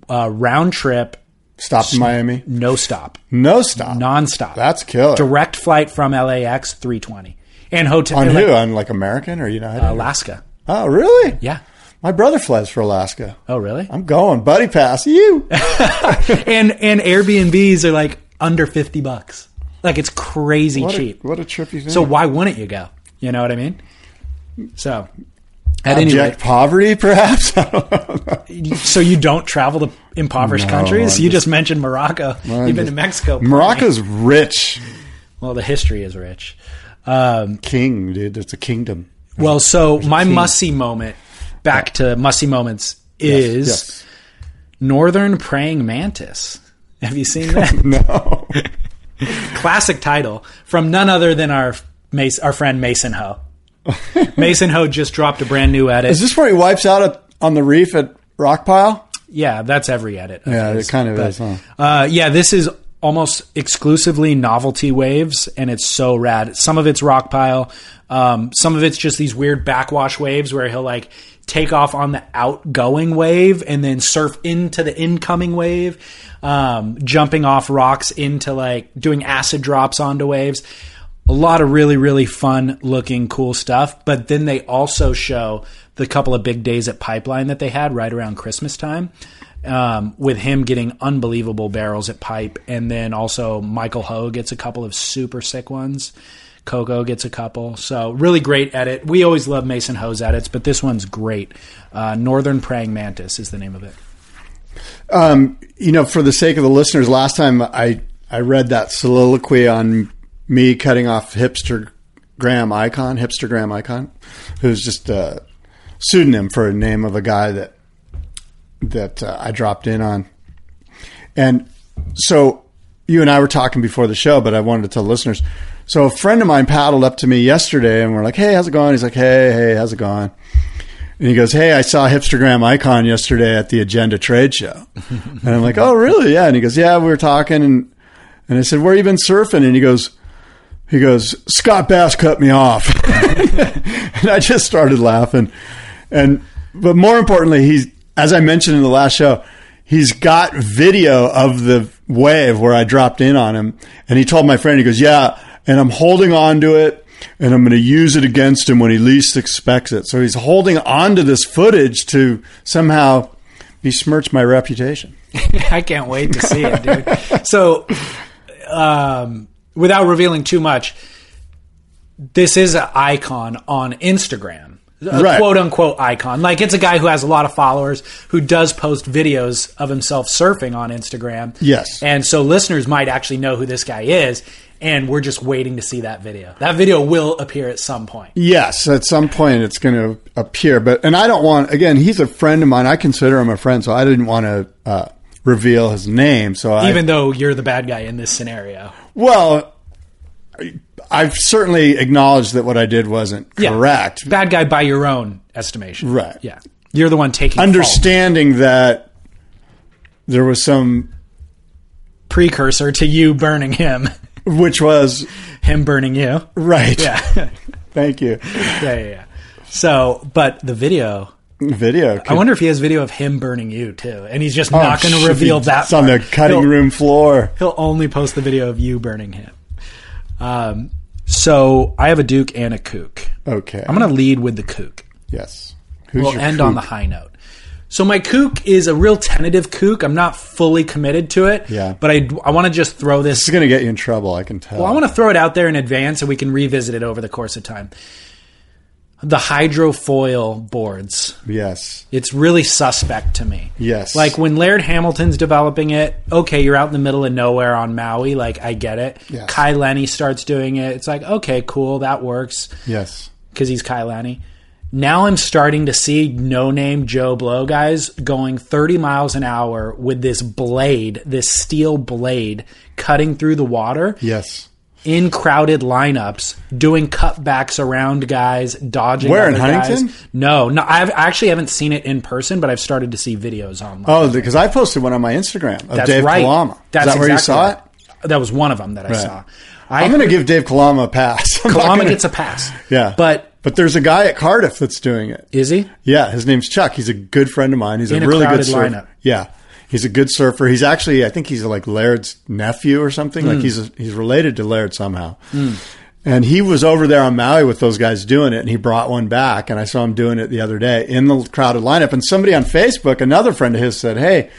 uh, round trip, Stop in Miami? no stop, No stop. nonstop. That's killer. direct flight from LAX, three twenty, and hotel On like, who? On like American or United? Alaska. oh, really? Yeah. My brother flies for Alaska. Oh, really? I'm going. Buddy pass. You. and and Airbnbs are like under fifty bucks. Like it's crazy What a, cheap. what a trip you think. So why wouldn't you go? You know what I mean? So at any Abject rate, poverty, perhaps? so you don't travel to impoverished No, countries? I'm You just mentioned Morocco. I'm You've been just- to Mexico. Morocco's rich. Well, the history is rich. Um, King, dude. It's a kingdom. well, so my mussy moment, back to mussy moments, is Yes. Northern Praying Mantis. Have you seen that? No. Classic title from none other than our Mace, our friend Mason Ho. Mason Ho just dropped a brand new edit. Is this where he wipes out at, on the reef at Rockpile? Yeah, that's every edit. Yeah, his. it kind of But, is, huh? Uh, yeah, this is almost exclusively novelty waves, and it's so rad. Some of it's rock pile, um, some of it's just these weird backwash waves where he'll like take off on the outgoing wave and then surf into the incoming wave, um, jumping off rocks into like doing acid drops onto waves. A lot of really, really fun looking, cool stuff. But then they also show the couple of big days at Pipeline that they had right around Christmas time um, with him getting unbelievable barrels at pipe, and then also Michael Ho gets a couple of super sick ones. Coco gets a couple, so really great edit. We always love Mason Ho's edits, but this one's great. Uh, Northern Praying Mantis is the name of it. Um, you know, for the sake of the listeners, last time I, I read that soliloquy on me cutting off hipster Graham Icon, hipster Graham Icon, who's just a pseudonym for a name of a guy that that uh, I dropped in on. And so you and I were talking before the show, but I wanted to tell listeners. So a friend of mine paddled up to me yesterday and we're like, Hey, how's it going? He's like, Hey, hey, how's it going? And he goes, Hey, I saw Hipstergram Icon yesterday at the Agenda Trade Show. and I'm like, Oh, really? Yeah. And he goes, Yeah, we were talking. And, and I said, Where you been surfing? And he goes, he goes, Scott Bass cut me off. and I just started laughing. And, but more importantly, he's, as I mentioned in the last show, he's got video of the wave where I dropped in on him. And he told my friend, he goes, yeah, and I'm holding on to it and I'm going to use it against him when he least expects it. So he's holding on to this footage to somehow besmirch my reputation. I can't wait to see it, dude. So, um, without revealing too much, this is an icon on Instagram. a Right. quote unquote icon. Like it's a guy who has a lot of followers who does post videos of himself surfing on Instagram. Yes. And so listeners might actually know who this guy is. And we're just waiting to see that video. That video will appear at some point. Yes, at some point it's going to appear. But and I don't want again. He's a friend of mine. I consider him a friend, so I didn't want to uh, reveal his name. So I, Even though you're the bad guy in this scenario. Well, I've certainly acknowledged that what I did wasn't Yeah. correct. Bad guy by your own estimation. Right. Yeah. You're the one taking fault. Understanding that there was some, precursor to you burning him. which was him burning you. right. Yeah. Thank you. yeah, yeah, yeah. So, but the video, Video. I wonder if he has video of him burning you too, and he's just not going to reveal that. Oh, It's on the cutting He'll- room floor. He'll only post the video of you burning him. Um, so I have a Duke and a Kook. Okay. I'm going to lead with the Kook. Yes. Who's We'll end on the high note. So my kook is a real tentative kook. I'm not fully committed to it. Yeah. But I, I want to just throw this. It's going to get you in trouble. I can tell. Well, I want to throw it out there in advance so we can revisit it over the course of time. The hydrofoil boards. yes. It's really suspect to me. Yes. Like when Laird Hamilton's developing it, okay, you're out in the middle of nowhere on Maui, like I get it. Yes. Kai Lenny starts doing it. It's like, okay, cool, that works Yes. because he's Kai Lenny. Now I'm starting to see no name Joe Blow guys going 30 miles an hour with this blade, this steel blade cutting through the water Yes. In crowded lineups, doing cutbacks around guys, dodging. Where, in other guys. Huntington? No, no. I've, I actually haven't seen it in person, but I've started to see videos online. Oh, because I posted one on my Instagram of That's Dave right. Kalama. That's Is that where you saw it? That was one of them that I saw. I I'm going to give Dave Kalama a pass. I'm Kalama gonna- gets a pass. Yeah. but but there's a guy at Cardiff that's doing it. is he? Yeah, his name's Chuck. He's a good friend of mine. He's a a really good surfer. lineup. Yeah. He's a good surfer. He's actually, I think he's like Laird's nephew or something. Hmm. Like he's a, he's related to Laird somehow. And he was over there on Maui with those guys doing it, and he brought one back. And I saw him doing it the other day in the crowded lineup. And somebody on Facebook, another friend of his, said, "Hey,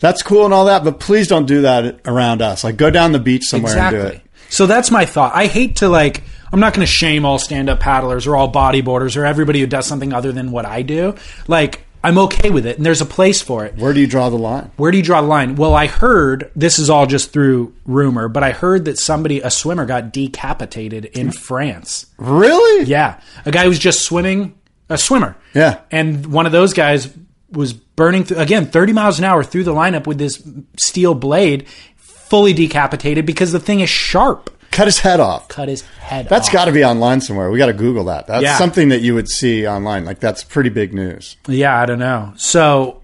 that's cool and all that, but please don't do that around us. Like go down the beach somewhere and do it." So that's my thought. I hate to like. I'm not going to shame all stand-up paddlers or all bodyboarders or everybody who does something other than what I do. Like I'm okay with it, and there's a place for it. Where do you draw the line? Where do you draw the line? Well, I heard this is all just through rumor, but I heard that somebody, a swimmer, got decapitated in France. Really? Yeah, a guy was just swimming, a swimmer. Yeah. and one of those guys was burning through again 30 miles an hour through the lineup with this steel blade, fully decapitated because the thing is sharp. Cut his head off. Cut his head. That's off. got to be online somewhere. We got to Google that. That's Yeah. something that you would see online. Like that's pretty big news. Yeah, I don't know. So,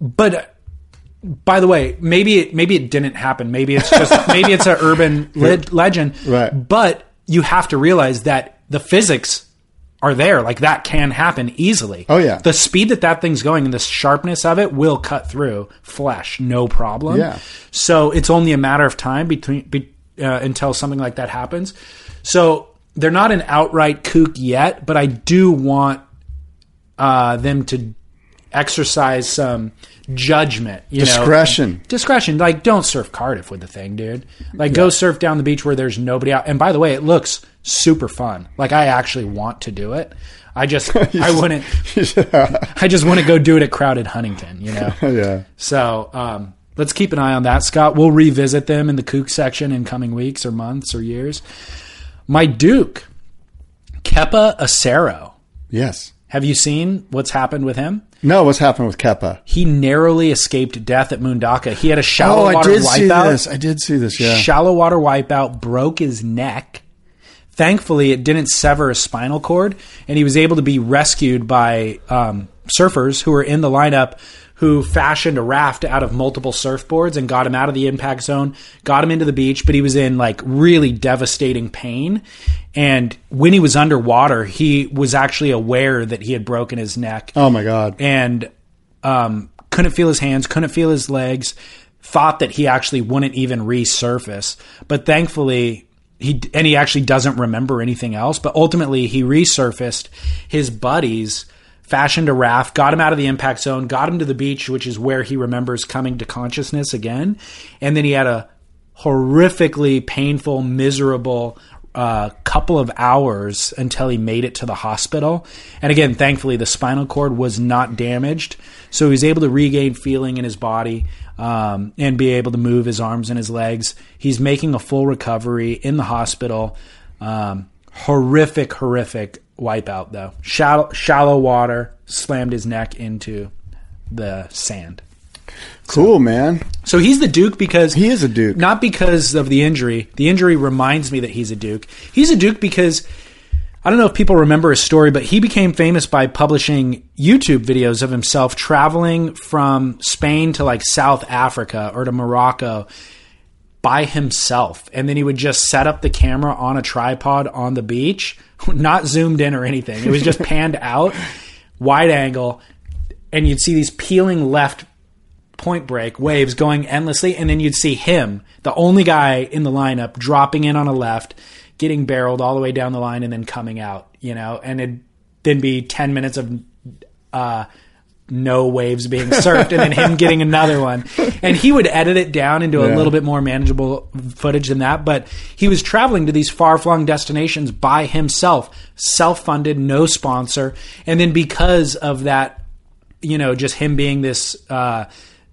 but uh, by the way, maybe it maybe it didn't happen. Maybe it's just maybe it's an urban le- legend. Right. But you have to realize that the physics are there. Like that can happen easily. Oh, yeah. The speed that that thing's going and the sharpness of it will cut through flesh, no problem. Yeah. So it's only a matter of time between be, uh, until something like that happens. So they're not an outright kook yet, but I do want uh, them to exercise some judgment, you know, Discretion. discretion. Like, don't surf Cardiff with the thing, dude. Like, go surf down the beach where there's nobody out. And by the way, it looks super fun. Like, I actually want to do it. I just, I wouldn't. I just want to go do it at crowded Huntington, you know. yeah. So um, let's keep an eye on that, Scott. We'll revisit them in the kook section in coming weeks or months or years. My Duke, Kepa Acero. Yes. Have you seen what's happened with him? No, what's happened with Kepa? He narrowly escaped death at Mundaka. He had a shallow Oh, I water did see wipeout. this. I did see this. Yeah. Shallow water wipeout broke his neck. Thankfully, it didn't sever his spinal cord, and he was able to be rescued by um, surfers who were in the lineup who fashioned a raft out of multiple surfboards and got him out of the impact zone, got him into the beach, but he was in like really devastating pain. And when he was underwater, he was actually aware that he had broken his neck Oh my God. and um, couldn't feel his hands, couldn't feel his legs, thought that he actually wouldn't even resurface. But thankfully, he and he actually doesn't remember anything else. But ultimately, he resurfaced. His buddies fashioned a raft, got him out of the impact zone, got him to the beach, which is where he remembers coming to consciousness again. And then he had a horrifically painful, miserable a couple of hours until he made it to the hospital. And again, thankfully, the spinal cord was not damaged, so he was able to regain feeling in his body um, and be able to move his arms and his legs. He's making a full recovery in the hospital. Um, horrific, horrific wipeout though. Shallow, shallow water slammed his neck into the sand. Cool, man. So he's the Duke because He is a Duke. not because of the injury. The injury reminds me that he's a Duke. He's a Duke because I don't know if people remember his story, but he became famous by publishing YouTube videos of himself traveling from Spain to like South Africa or to Morocco by himself. And then he would just set up the camera on a tripod on the beach, not zoomed in or anything. It was just panned out, wide angle, and you'd see these peeling left point break waves going endlessly, and then you'd see him, the only guy in the lineup, dropping in on a left, getting barreled all the way down the line, and then coming out. You know, and it'd then be ten minutes of uh, no waves being surfed, and then him getting another one. And he would edit it down into a little bit more manageable footage than that. But he was traveling to these far flung destinations by himself, self funded, no sponsor, and then because of that you know, just him being this uh,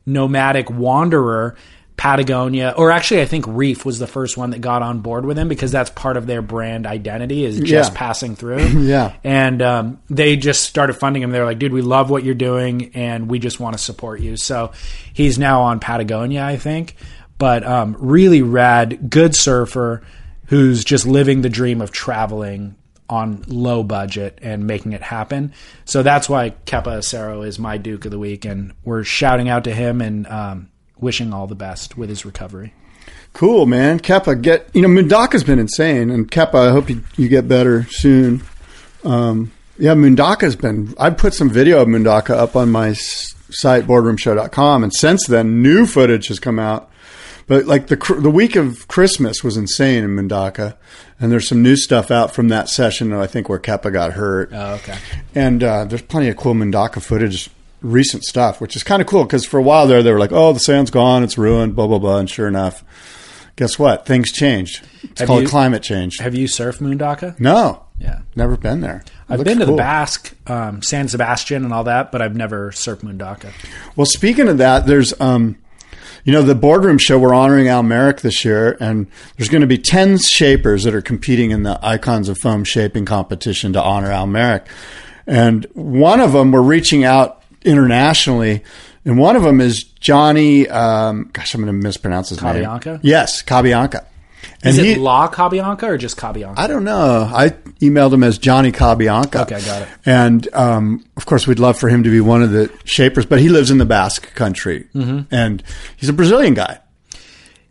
nomadic wanderer, Patagonia, or actually, I think Reef was the first one that got on board with him because that's part of their brand identity is just Yeah. passing through. Yeah. And um, they just started funding him. They're like, dude, we love what you're doing and we just want to support you. So he's now on Patagonia, I think. But um, really rad, good surfer who's just living the dream of traveling on low budget and making it happen. So that's why Kepa Acero is my Duke of the Week. And we're shouting out to him and um, wishing all the best with his recovery. Cool, man. Kepa, get you know Mundaka's been insane, and Kepa, I hope you, you get better soon. Um, yeah, Mundaka's been. I put some video of Mundaka up on my site boardroomshow.com, and since then, new footage has come out. But like the the week of Christmas was insane in Mundaka, and there's some new stuff out from that session. I think where Kepa got hurt. Oh, okay. And uh, there's plenty of cool Mundaka footage, recent stuff, which is kind of cool because for a while there, they were like, oh, the sand's gone, it's ruined, blah, blah, blah. And sure enough, guess what? Things changed. It's Have called you- climate change. Have you surfed Mundaka? no. Yeah. Never been there. It I've been to cool. the Basque, um, San Sebastian, and all that, but I've never surfed Mundaka. Well, speaking of that, there's, um, you know, the boardroom show, we're honoring Al Merrick this year, and there's going to be 10 shapers that are competing in the Icons of Foam shaping competition to honor Al Merrick. And one of them, we're reaching out internationally, and one of them is Johnny, um, gosh, I'm going to mispronounce his name. Cabianca? name. Yes, Cabianca. And Is it he, La Cabianca or just Cabianca? I don't know. I emailed him as Johnny Cabianca. Okay, got it. And um, of course, we'd love for him to be one of the shapers, but he lives in the Basque country, Mm-hmm. and he's a Brazilian guy.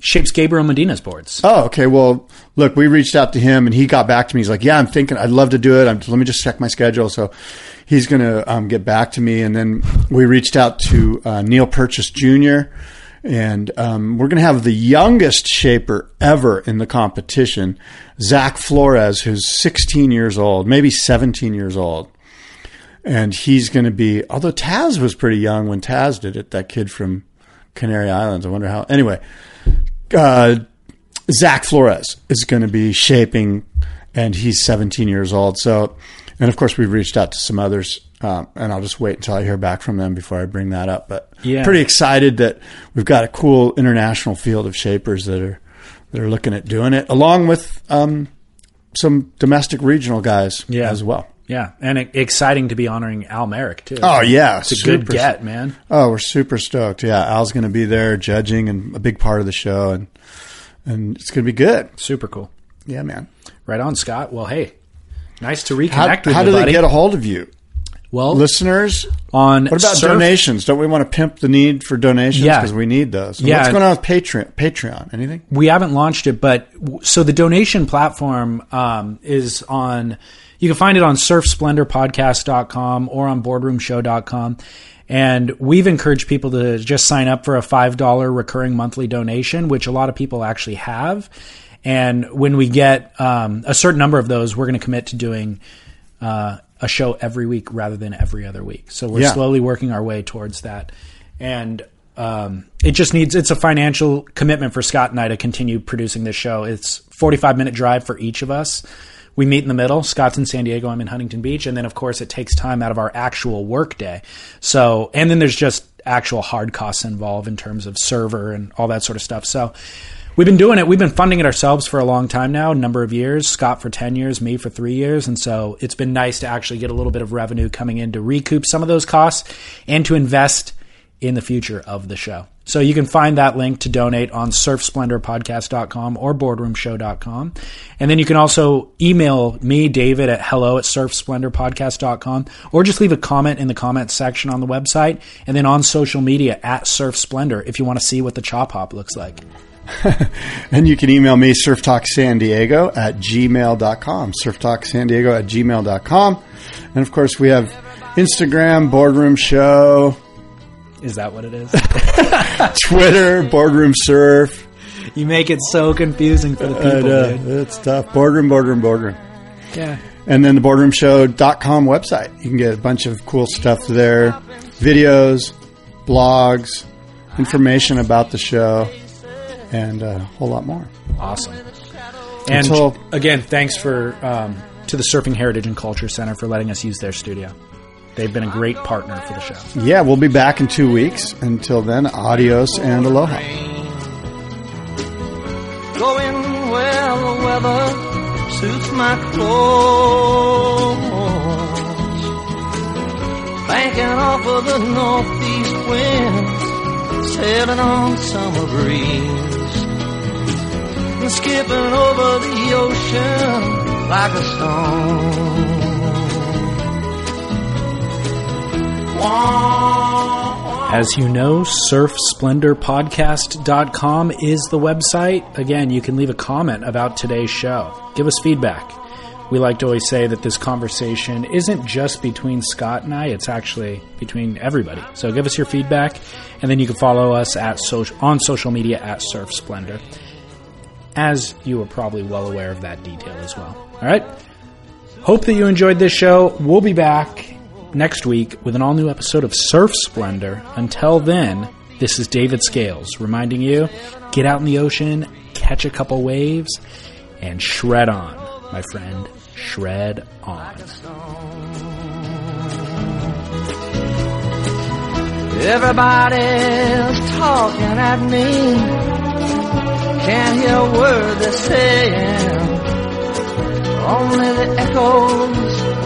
Shapes Gabriel Medina's boards. Oh, okay. Well, look, we reached out to him, and he got back to me. He's like, "Yeah, I'm thinking I'd love to do it. I'm, let me just check my schedule." So he's going to um, get back to me, and then we reached out to uh, Neil Purchase Jr. And um, we're going to have the youngest shaper ever in the competition, Zach Flores, who's 16 years old, maybe 17 years old. And he's going to be, although Taz was pretty young when Taz did it, that kid from Canary Islands. I wonder how. Anyway, uh, Zach Flores is going to be shaping, and he's 17 years old. So, and of course, we've reached out to some others, um, and I'll just wait until I hear back from them before I bring that up. But Yeah. pretty excited that we've got a cool international field of shapers that are that are looking at doing it, along with um, some domestic regional guys Yeah. as well. Yeah, and exciting to be honoring Al Merrick too. Oh yeah, it's a good get, man. Oh, we're super stoked. Yeah, Al's going to be there judging and a big part of the show, and and it's going to be good. Super cool. Yeah, man. Right on, Scott. Well, hey, nice to reconnect How, with how you, do they get a hold of you, well, listeners? on What about Surf- donations? Don't we want to pimp the need for donations? Yeah. because we need those. Yeah. What's going on with Patreon? Patreon? Anything? we haven't launched it, but so the donation platform um, is on. You can find it on surfsplendorpodcast.com or on boardroomshow.com. And we've encouraged people to just sign up for a $5 recurring monthly donation, which a lot of people actually have. And when we get um, a certain number of those, we're going to commit to doing uh, a show every week rather than every other week. So we're Yeah. slowly working our way towards that. And um, it just needs it's a financial commitment for Scott and I to continue producing this show. It's 45 minute drive for each of us. We meet in the middle. Scott's in San Diego. I'm in Huntington Beach, and then of course it takes time out of our actual work day. So, and then there's just actual hard costs involved in terms of server and all that sort of stuff. So, we've been doing it. We've been funding it ourselves for a long time now, a number of years. Scott for 10 years, me for three years. And so it's been nice to actually get a little bit of revenue coming in to recoup some of those costs and to invest in the future of the show. So you can find that link to donate on surfsplendorpodcast.com or boardroomshow.com. And then you can also email me, David, at hello at surfsplendorpodcast.com or just leave a comment in the comments section on the website and then on social media at Surf Splendor if you want to see what the chop hop looks like. and you can email me, surftalksandiego at gmail.com. Surftalksandiego at gmail.com. And of course, we have Instagram, Boardroom Show, Is that what it is? Twitter, Boardroom Surf. you make it so confusing for the people, uh, dude. it's tough. Boardroom, Boardroom, Boardroom. Yeah. And then the boardroomshow.com website. You can get a bunch of cool stuff there videos, blogs, information about the show, and uh, a whole lot more. Awesome. And Until- again, thanks for um, to the Surfing Heritage and Culture Center for letting us use their studio. They've been a great partner for the show. Yeah, we'll be back in two weeks. Until then, adios and aloha. Going well, the weather suits my clothes. Banking off of the northeast winds, sailing on summer breeze. And skipping over the ocean like a stone. As you know, surfsplendorpodcast.com is the website. Again, you can leave a comment about today's show. Give us feedback. We like to always say that this conversation isn't just between Scott and I, it's actually between everybody. So give us your feedback, and then you can follow us at social, on social media at Surf Splendor. As you are probably well aware of that detail as well. All right? Hope that you enjoyed this show. We'll be back next week with an all new episode of Surf Splendor. Until then, this is David Scales reminding you get out in the ocean, catch a couple waves, and shred on, my friend. Shred on. Everybody's talking at me. Can't hear a word they're saying. Only the echoes